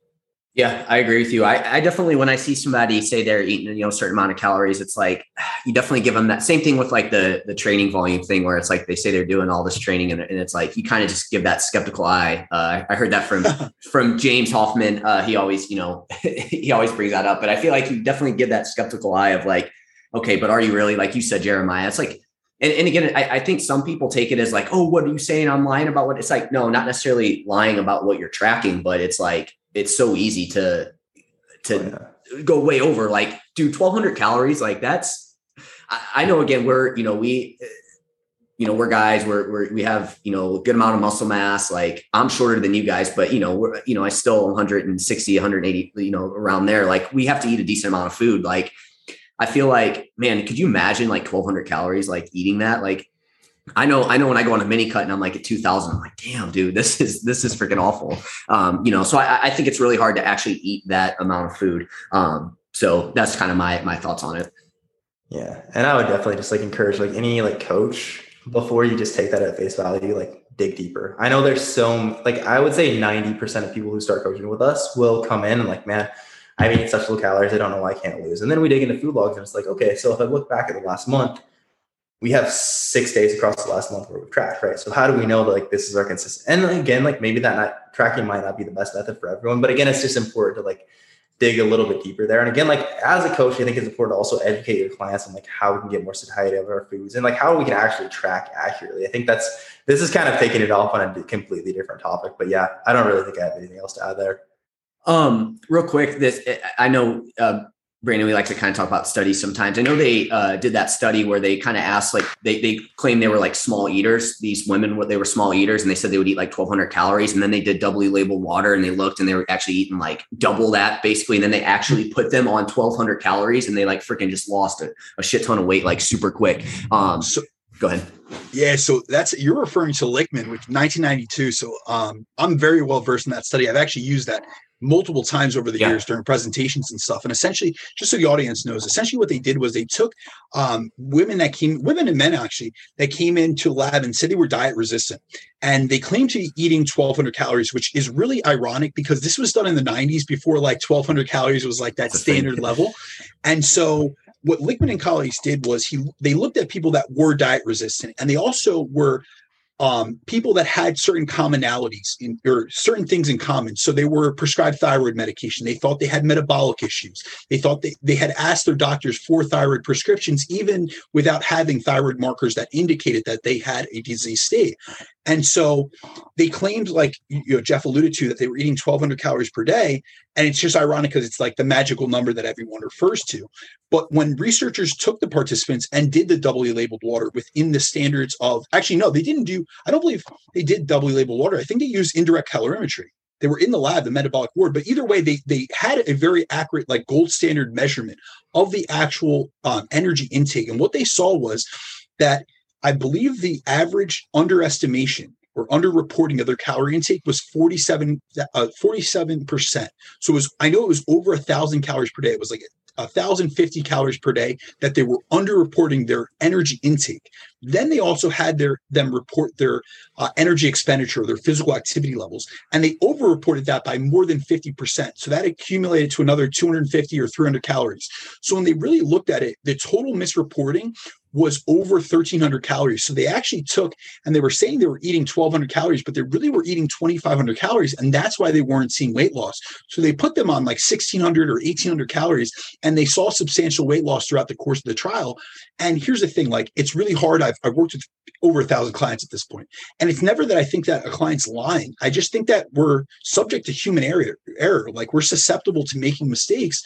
Yeah, I agree with you. I, I, definitely, when I see somebody say they're eating, you know, a certain amount of calories, it's like you definitely give them that same thing with like the the training volume thing, where it's like they say they're doing all this training, and, and it's like you kind of just give that skeptical eye. Uh, I heard that from from James Hoffman. Uh, he always, you know, he always brings that up, but I feel like you definitely give that skeptical eye of like, okay, but are you really like you said, Jeremiah? It's like and, and again, I, I, think some people take it as like, oh, what are you saying? I'm lying about what it's like. No, not necessarily lying about what you're tracking, but it's like it's so easy to to oh, yeah. go way over. Like, do 1,200 calories. Like that's. I, I, know. Again, we're you know we. You know, we're guys, we're, we're, we have, you know, a good amount of muscle mass. Like I'm shorter than you guys, but you know, we're, you know, I still 160, 180, you know, around there. Like we have to eat a decent amount of food. Like I feel like, man, could you imagine like 1200 calories, like eating that? Like, I know, I know when I go on a mini cut and I'm like at 2000, I'm like, damn, dude, this is, this is freaking awful. Um, you know, so I, I think it's really hard to actually eat that amount of food. Um, so that's kind of my, my thoughts on it. Yeah. And I would definitely just like encourage like any like coach before you just take that at face value, like dig deeper. I know there's so like, I would say 90% of people who start coaching with us will come in and like, man, I've eaten such low calories. I don't know why I can't lose. And then we dig into food logs and it's like, okay, so if I look back at the last month, we have six days across the last month where we've tracked, right? So how do we know that like this is our consistent? And again, like maybe that not tracking might not be the best method for everyone, but again, it's just important to like dig a little bit deeper there. And again, like as a coach, I think it's important to also educate your clients on like how we can get more satiety of our foods and like how we can actually track accurately. I think that's this is kind of taking it off on a completely different topic. But yeah, I don't really think I have anything else to add there. Um, real quick, this I know uh, Brandon, we like to kind of talk about studies sometimes. I know they uh, did that study where they kind of asked, like, they, they claimed they were like small eaters. These women, what they were small eaters, and they said they would eat like 1,200 calories. And then they did doubly labeled water and they looked and they were actually eating like double that basically. And then they actually put them on 1,200 calories and they like freaking just lost a, a shit ton of weight like super quick. Um, so, go ahead. Yeah, so that's you're referring to Lichtman, which 1992. So um, I'm very well versed in that study. I've actually used that multiple times over the yeah. years during presentations and stuff. And essentially, just so the audience knows, essentially what they did was they took um, women that came, women and men actually, that came into lab and said they were diet resistant. And they claimed to be eating 1,200 calories, which is really ironic because this was done in the 90s before like 1,200 calories was like that That's standard level. And so what Lichtman and colleagues did was he they looked at people that were diet resistant and they also were um, people that had certain commonalities in, or certain things in common. So they were prescribed thyroid medication. They thought they had metabolic issues. They thought they, they had asked their doctors for thyroid prescriptions, even without having thyroid markers that indicated that they had a disease state. And so they claimed, like you know, Jeff alluded to, that they were eating 1,200 calories per day. And it's just ironic because it's like the magical number that everyone refers to. But when researchers took the participants and did the doubly labeled water within the standards of, actually, no, they didn't do, I don't believe they did doubly labeled water. I think they used indirect calorimetry. They were in the lab, the metabolic ward, but either way, they they had a very accurate, like gold standard measurement of the actual um, energy intake. And what they saw was that I believe the average underestimation or underreporting of their calorie intake was 47 uh, 47%. So it was I know it was over a thousand calories per day. It was like 1,050 calories per day that they were underreporting their energy intake. Then they also had their them report their uh, energy expenditure, their physical activity levels, and they overreported that by more than 50%. So that accumulated to another 250 or 300 calories. So when they really looked at it, the total misreporting was over 1300 calories. So they actually took and they were saying they were eating 1200 calories, but they really were eating 2500 calories. And that's why they weren't seeing weight loss. So they put them on like 1600 or 1800 calories and they saw substantial weight loss throughout the course of the trial. And here's the thing like, it's really hard. I've, I've worked with over a thousand clients at this point, And it's never that I think that a client's lying. I just think that we're subject to human error, error. Like we're susceptible to making mistakes.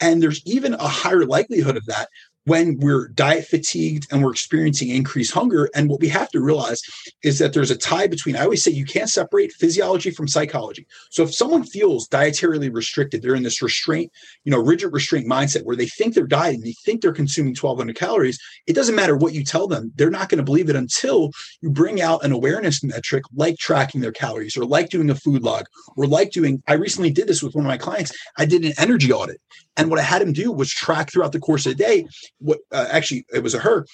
And there's even a higher likelihood of that when we're diet fatigued and we're experiencing increased hunger. And what we have to realize is that there's a tie between, I always say you can't separate physiology from psychology. So if someone feels dietarily restricted, they're in this restraint, you know, rigid restraint mindset where they think they're dieting, they think they're consuming 1200 calories. It doesn't matter what you tell them. They're not going to believe it until you bring out an awareness metric like tracking their calories or like doing a food log or like doing, I recently did this with one of my clients. I did an energy audit. And what I had him do was track throughout the course of the day what uh, actually it was a her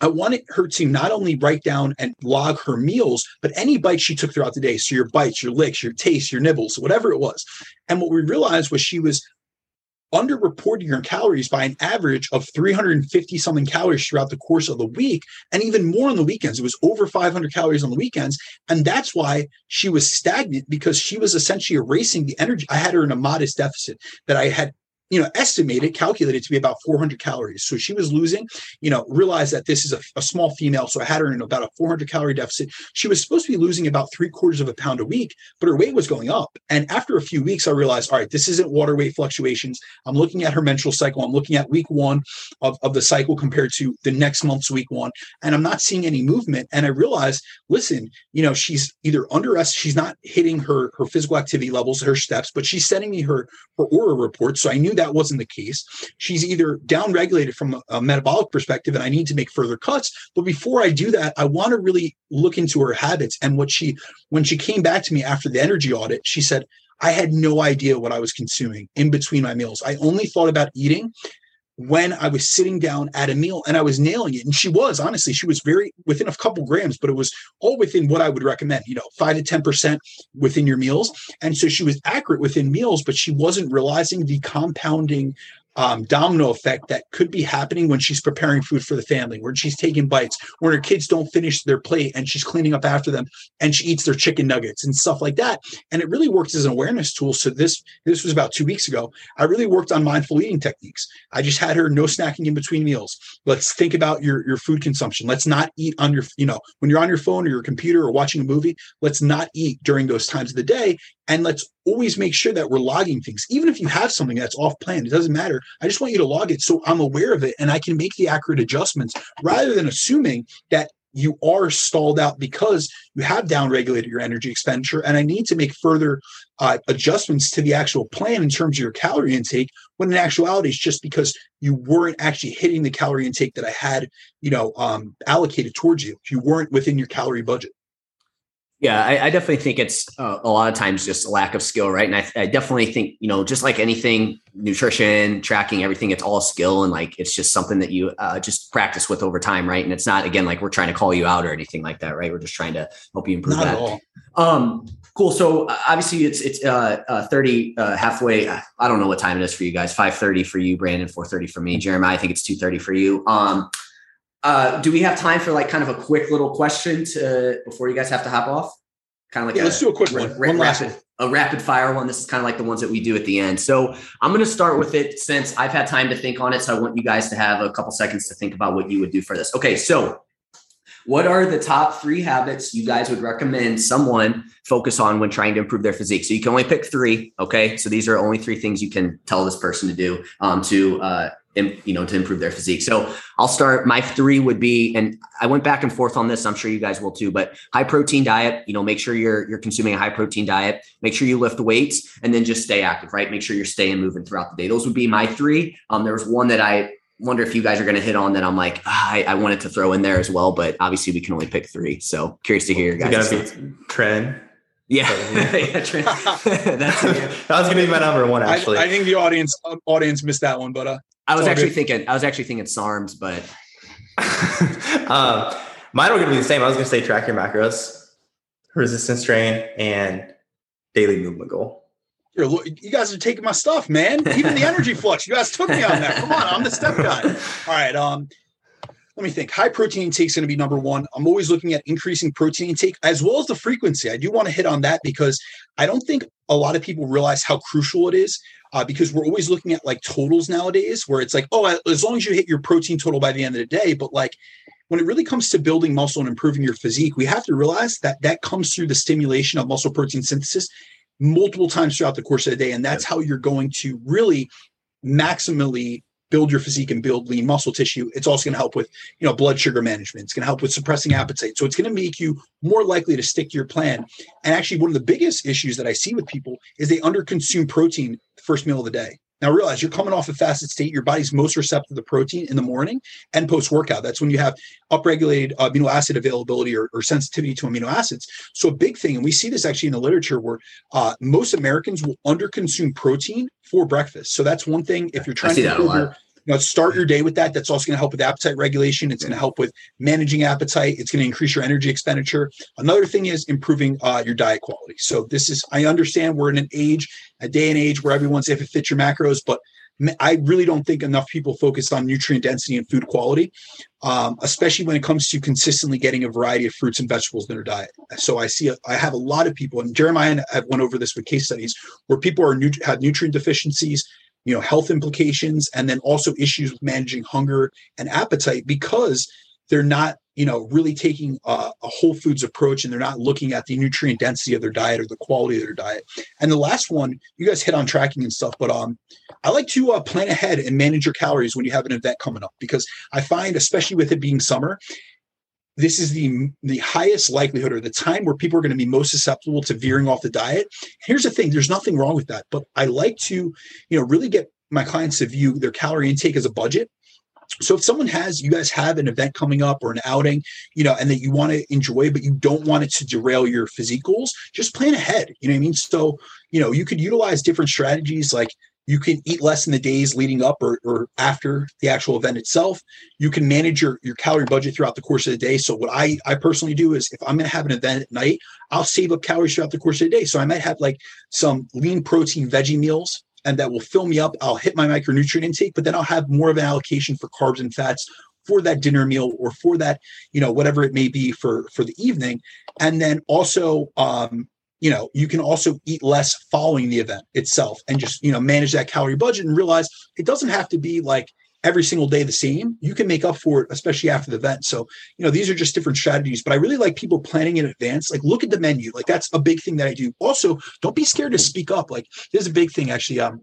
I wanted her to not only write down and log her meals, but any bites she took throughout the day. So your bites, your licks, your tastes, your nibbles, whatever it was. And what we realized was she was underreporting her calories by an average of 350 something calories throughout the course of the week and even more on the weekends it was over 500 calories on the weekends and that's why she was stagnant because she was essentially erasing the energy i had her in a modest deficit that i had you know, estimated, calculated to be about 400 calories. So she was losing, you know, realized that this is a, a, small female. So I had her in about a 400 calorie deficit. She was supposed to be losing about three quarters of a pound a week, but her weight was going up. And after a few weeks, I realized, all right, this isn't water weight fluctuations. I'm looking at her menstrual cycle. I'm looking at week one of, of the cycle compared to the next month's week one. And I'm not seeing any movement. And I realized, listen, you know, she's either under us, she's not hitting her, her physical activity levels, her steps, but she's sending me her, her Oura report. So I knew that wasn't the case. She's either downregulated from a, a metabolic perspective, and I need to make further cuts. But before I do that, I want to really look into her habits. And what she, when she came back to me after the energy audit, she said, I had no idea what I was consuming in between my meals. I only thought about eating when I was sitting down at a meal and I was nailing it. And she was, honestly, she was very within a couple grams, but it was all within what I would recommend, you know, five to 10% within your meals. And so she was accurate within meals, but she wasn't realizing the compounding um, domino effect that could be happening when she's preparing food for the family, when she's taking bites, when her kids don't finish their plate and she's cleaning up after them and she eats their chicken nuggets and stuff like that. And it really works as an awareness tool. So this this was about two weeks ago. I really worked on mindful eating techniques. I just had her no snacking in between meals. Let's think about your your food consumption. Let's not eat on your you know when you're on your phone or your computer or watching a movie. Let's not eat during those times of the day and let's always make sure that we're logging things. Even if you have something that's off plan, it doesn't matter. I just want you to log it so I'm aware of it and I can make the accurate adjustments rather than assuming that you are stalled out because you have downregulated your energy expenditure. And I need to make further uh, adjustments to the actual plan in terms of your calorie intake. When in actuality, it's just because you weren't actually hitting the calorie intake that I had, you know, um, allocated towards you. You weren't within your calorie budget. Yeah, I, I, definitely think it's uh, a lot of times just a lack of skill, right? And I, I, definitely think you know, just like anything, nutrition, tracking, everything, it's all skill, and like it's just something that you uh, just practice with over time, right? And it's not again like we're trying to call you out or anything like that, right? We're just trying to help you improve not that. Um, cool. So uh, obviously it's it's uh, uh, thirty uh, halfway. I don't know what time it is for you guys. Five thirty for you, Brandon. Four thirty for me, Jeremiah. I think it's two thirty for you. Um, uh, do we have time for like kind of a quick little question to before you guys have to hop off? kind of like yeah, a, let's do a quick one. one rapid, a rapid fire one. This is kind of like the ones that we do at the end. So I'm going to start with it since I've had time to think on it. So I want you guys to have a couple seconds to think about what you would do for this. Okay, so what are the top three habits you guys would recommend someone focus on when trying to improve their physique? So you can only pick three. Okay, so these are only three things you can tell this person to do um, to uh, you know, to improve their physique. So I'll start. My three would be, and I went back and forth on this. I'm sure you guys will too. But high protein diet. You know, make sure you're you're consuming a high protein diet. Make sure you lift weights, and then just stay active. Right. Make sure you're staying moving throughout the day. Those would be my three. Um, there was one that I wonder if you guys are going to hit on that. I'm like, ah, I, I, wanted to throw in there as well, but obviously we can only pick three. So curious to hear your guys. It's gonna be trend. Yeah, yeah That's that was gonna be my number one. Actually, I, I, think the audience uh, audience missed that one, but uh, I was actually good. thinking I was actually thinking SARMs, but um, mine were gonna be the same. I was gonna say track your macros, resistance train, and daily movement goal. You're, you guys are taking my stuff, man. Even the energy flux, you guys took me on that. Come on, I'm the step guy. All right. Um, let me think. High protein intake is going to be number one. I'm always looking at increasing protein intake as well as the frequency. I do want to hit on that because I don't think a lot of people realize how crucial it is uh, because we're always looking at like totals nowadays where it's like, oh, as long as you hit your protein total by the end of the day. But like when it really comes to building muscle and improving your physique, we have to realize that that comes through the stimulation of muscle protein synthesis multiple times throughout the course of the day. And that's how you're going to really maximally build your physique and build lean muscle tissue. It's also going to help with, you know, blood sugar management. It's going to help with suppressing appetite. So it's going to make you more likely to stick to your plan. And actually, one of the biggest issues that I see with people is they underconsume protein the first meal of the day. Now realize you're coming off a fasted state. Your body's most receptive to protein in the morning and post workout. That's when you have upregulated amino acid availability or, or, sensitivity to amino acids. So a big thing, and we see this actually in the literature, where uh, most Americans will underconsume protein for breakfast. So that's one thing. If you're trying to improve your you know, start your day with that. That's also going to help with appetite regulation. It's going to help with managing appetite. It's going to increase your energy expenditure. Another thing is improving uh, your diet quality. So this is, I understand we're in an age, a day and age where everyone's if it fits your macros, but I really don't think enough people focus on nutrient density and food quality, um, especially when it comes to consistently getting a variety of fruits and vegetables in their diet. So I see, a, I have a lot of people, and Jeremiah and I've went over this with case studies where people are have nutrient deficiencies, you know health implications and then also issues with managing hunger and appetite because they're not you know really taking a, a, whole foods approach and they're not looking at the nutrient density of their diet or the quality of their diet. And the last one you guys hit on tracking and stuff but um i like to uh, plan ahead and manage your calories when you have an event coming up because i find especially with it being summer this is the the highest likelihood or the time where people are going to be most susceptible to veering off the diet. Here's the thing: there's nothing wrong with that, but I like to, you know, really get my clients to view their calorie intake as a budget. So if someone has, you guys have an event coming up or an outing, you know, and that you want to enjoy, but you don't want it to derail your physique goals, just plan ahead. You know what I mean? So, you know, you could utilize different strategies like you can eat less in the days leading up or, or after the actual event itself. You can manage your, your calorie budget throughout the course of the day. So what I, I personally do is if I'm going to have an event at night, I'll save up calories throughout the course of the day. So I might have like some lean protein veggie meals and that will fill me up. I'll hit my micronutrient intake, but then I'll have more of an allocation for carbs and fats for that dinner meal or for that, you know, whatever it may be for, for the evening. And then also, um, you know you can also eat less following the event itself and just you know manage that calorie budget and realize it doesn't have to be like every single day the same. You can make up for it especially after the event. So you know these are just different strategies but i really like people planning in advance. Like look at the menu. Like that's a big thing that i do. Also don't be scared to speak up. Like there's a big thing actually. Um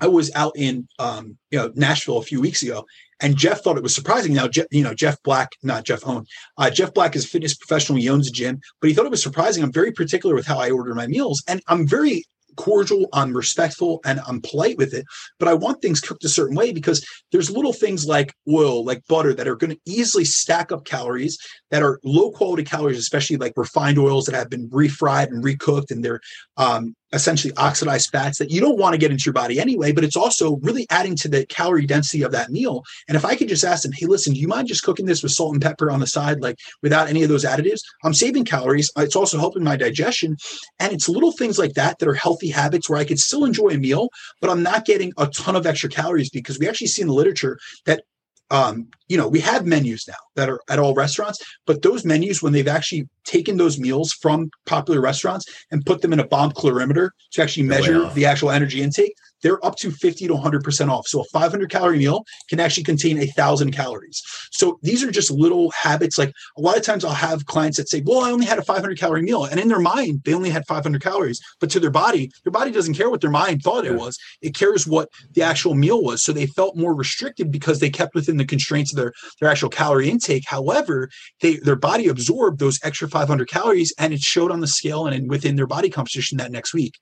I was out in um, you know Nashville a few weeks ago, and Jeff thought it was surprising. Now, Jeff, you know Jeff Black, not Jeff Owen. Uh, Jeff Black is a fitness professional. He owns a gym, but he thought it was surprising. I'm very particular with how I order my meals, and I'm very cordial, I'm respectful, and I'm polite with it. But I want things cooked a certain way because there's little things like oil, like butter, that are going to easily stack up calories that are low quality calories, especially like refined oils that have been refried and recooked, and they're um, essentially oxidized fats that you don't want to get into your body anyway, but it's also really adding to the calorie density of that meal. And if I could just ask them, hey, listen, do you mind just cooking this with salt and pepper on the side, like without any of those additives? I'm saving calories. It's also helping my digestion. And it's little things like that that are healthy habits where I could still enjoy a meal, but I'm not getting a ton of extra calories because we actually see in the literature that um, you know, we have menus now that are at all restaurants, but those menus, when they've actually taken those meals from popular restaurants and put them in a bomb calorimeter to actually measure the actual energy intake, they're up to 50 to 100% off. So a 500 calorie meal can actually contain a thousand calories. So these are just little habits. Like a lot of times I'll have clients that say, well, I only had a 500 calorie meal. And in their mind, they only had 500 calories, but to their body, their body doesn't care what their mind thought it was. It cares what the actual meal was. So they felt more restricted because they kept within the constraints of their, their actual calorie intake. However, they, their body absorbed those extra 500 calories and it showed on the scale and within their body composition that next week.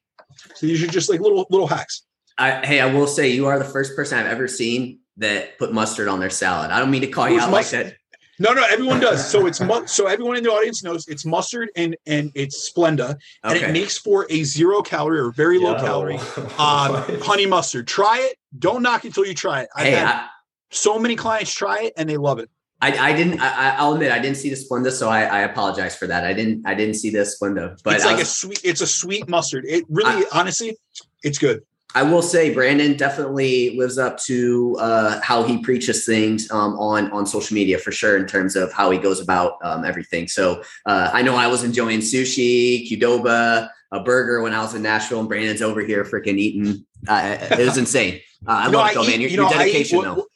So these are just like little, little hacks. I, hey, I will say you are the first person I've ever seen that put mustard on their salad. I don't mean to call Who's you out mustard? like that. No, no, everyone does. So it's mu- so everyone in the audience knows it's mustard and and it's Splenda, and okay. it makes for a zero calorie or very low Yo. calorie um, honey mustard. Try it. Don't knock it till you try it. I've hey, had I, so many clients try it and they love it. I, I didn't. I, will admit I didn't see the Splenda, so I, I, apologize for that. I didn't. I didn't see the Splenda, but it's like was, a sweet. It's a sweet mustard. It really, I, honestly, it's good. I will say Brandon definitely lives up to uh, how he preaches things um, on on social media for sure in terms of how he goes about um, everything. So uh, I know I was enjoying sushi, Qdoba, a burger when I was in Nashville, and Brandon's over here freaking eating. Uh, it was insane. Uh, I love it though, man. Your, you know, your dedication, eat, though.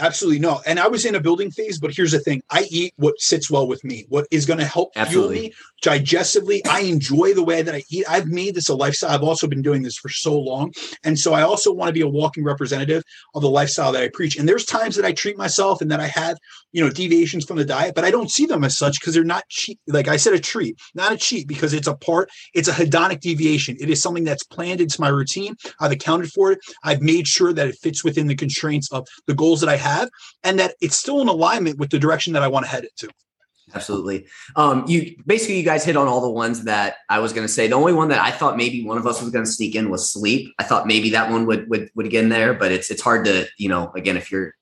Absolutely no. And I was in a building phase, but here's the thing: I eat what sits well with me, what is going to help Absolutely. fuel me digestively. I enjoy the way that I eat. I've made this a lifestyle. I've also been doing this for so long, and so I also want to be a walking representative of the lifestyle that I preach. And there's times that I treat myself and that I have, you know, deviations from the diet, but I don't see them as such because they're not cheap. Like I said, a treat, not a cheat, because it's a part. It's a hedonic deviation. It is something that's planned into my routine. I've accounted for it. I've made sure that it fits within the constraints of the goals that I have have and that it's still in alignment with the direction that I want to head it to. Absolutely. Um, you basically you guys hit on all the ones that I was going to say. The only one that I thought maybe one of us was going to sneak in was sleep. I thought maybe that one would would would get in there, but it's it's hard to you know again if you're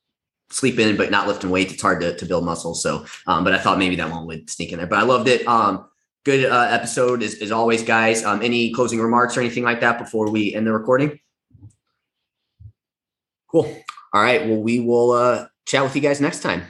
sleeping but not lifting weights, it's hard to, to build muscle. So, um, but I thought maybe that one would sneak in there. But I loved it. Um, good uh, episode as, as always, guys. Um, any closing remarks or anything like that before we end the recording? Cool. All right. Well, we will uh, chat with you guys next time.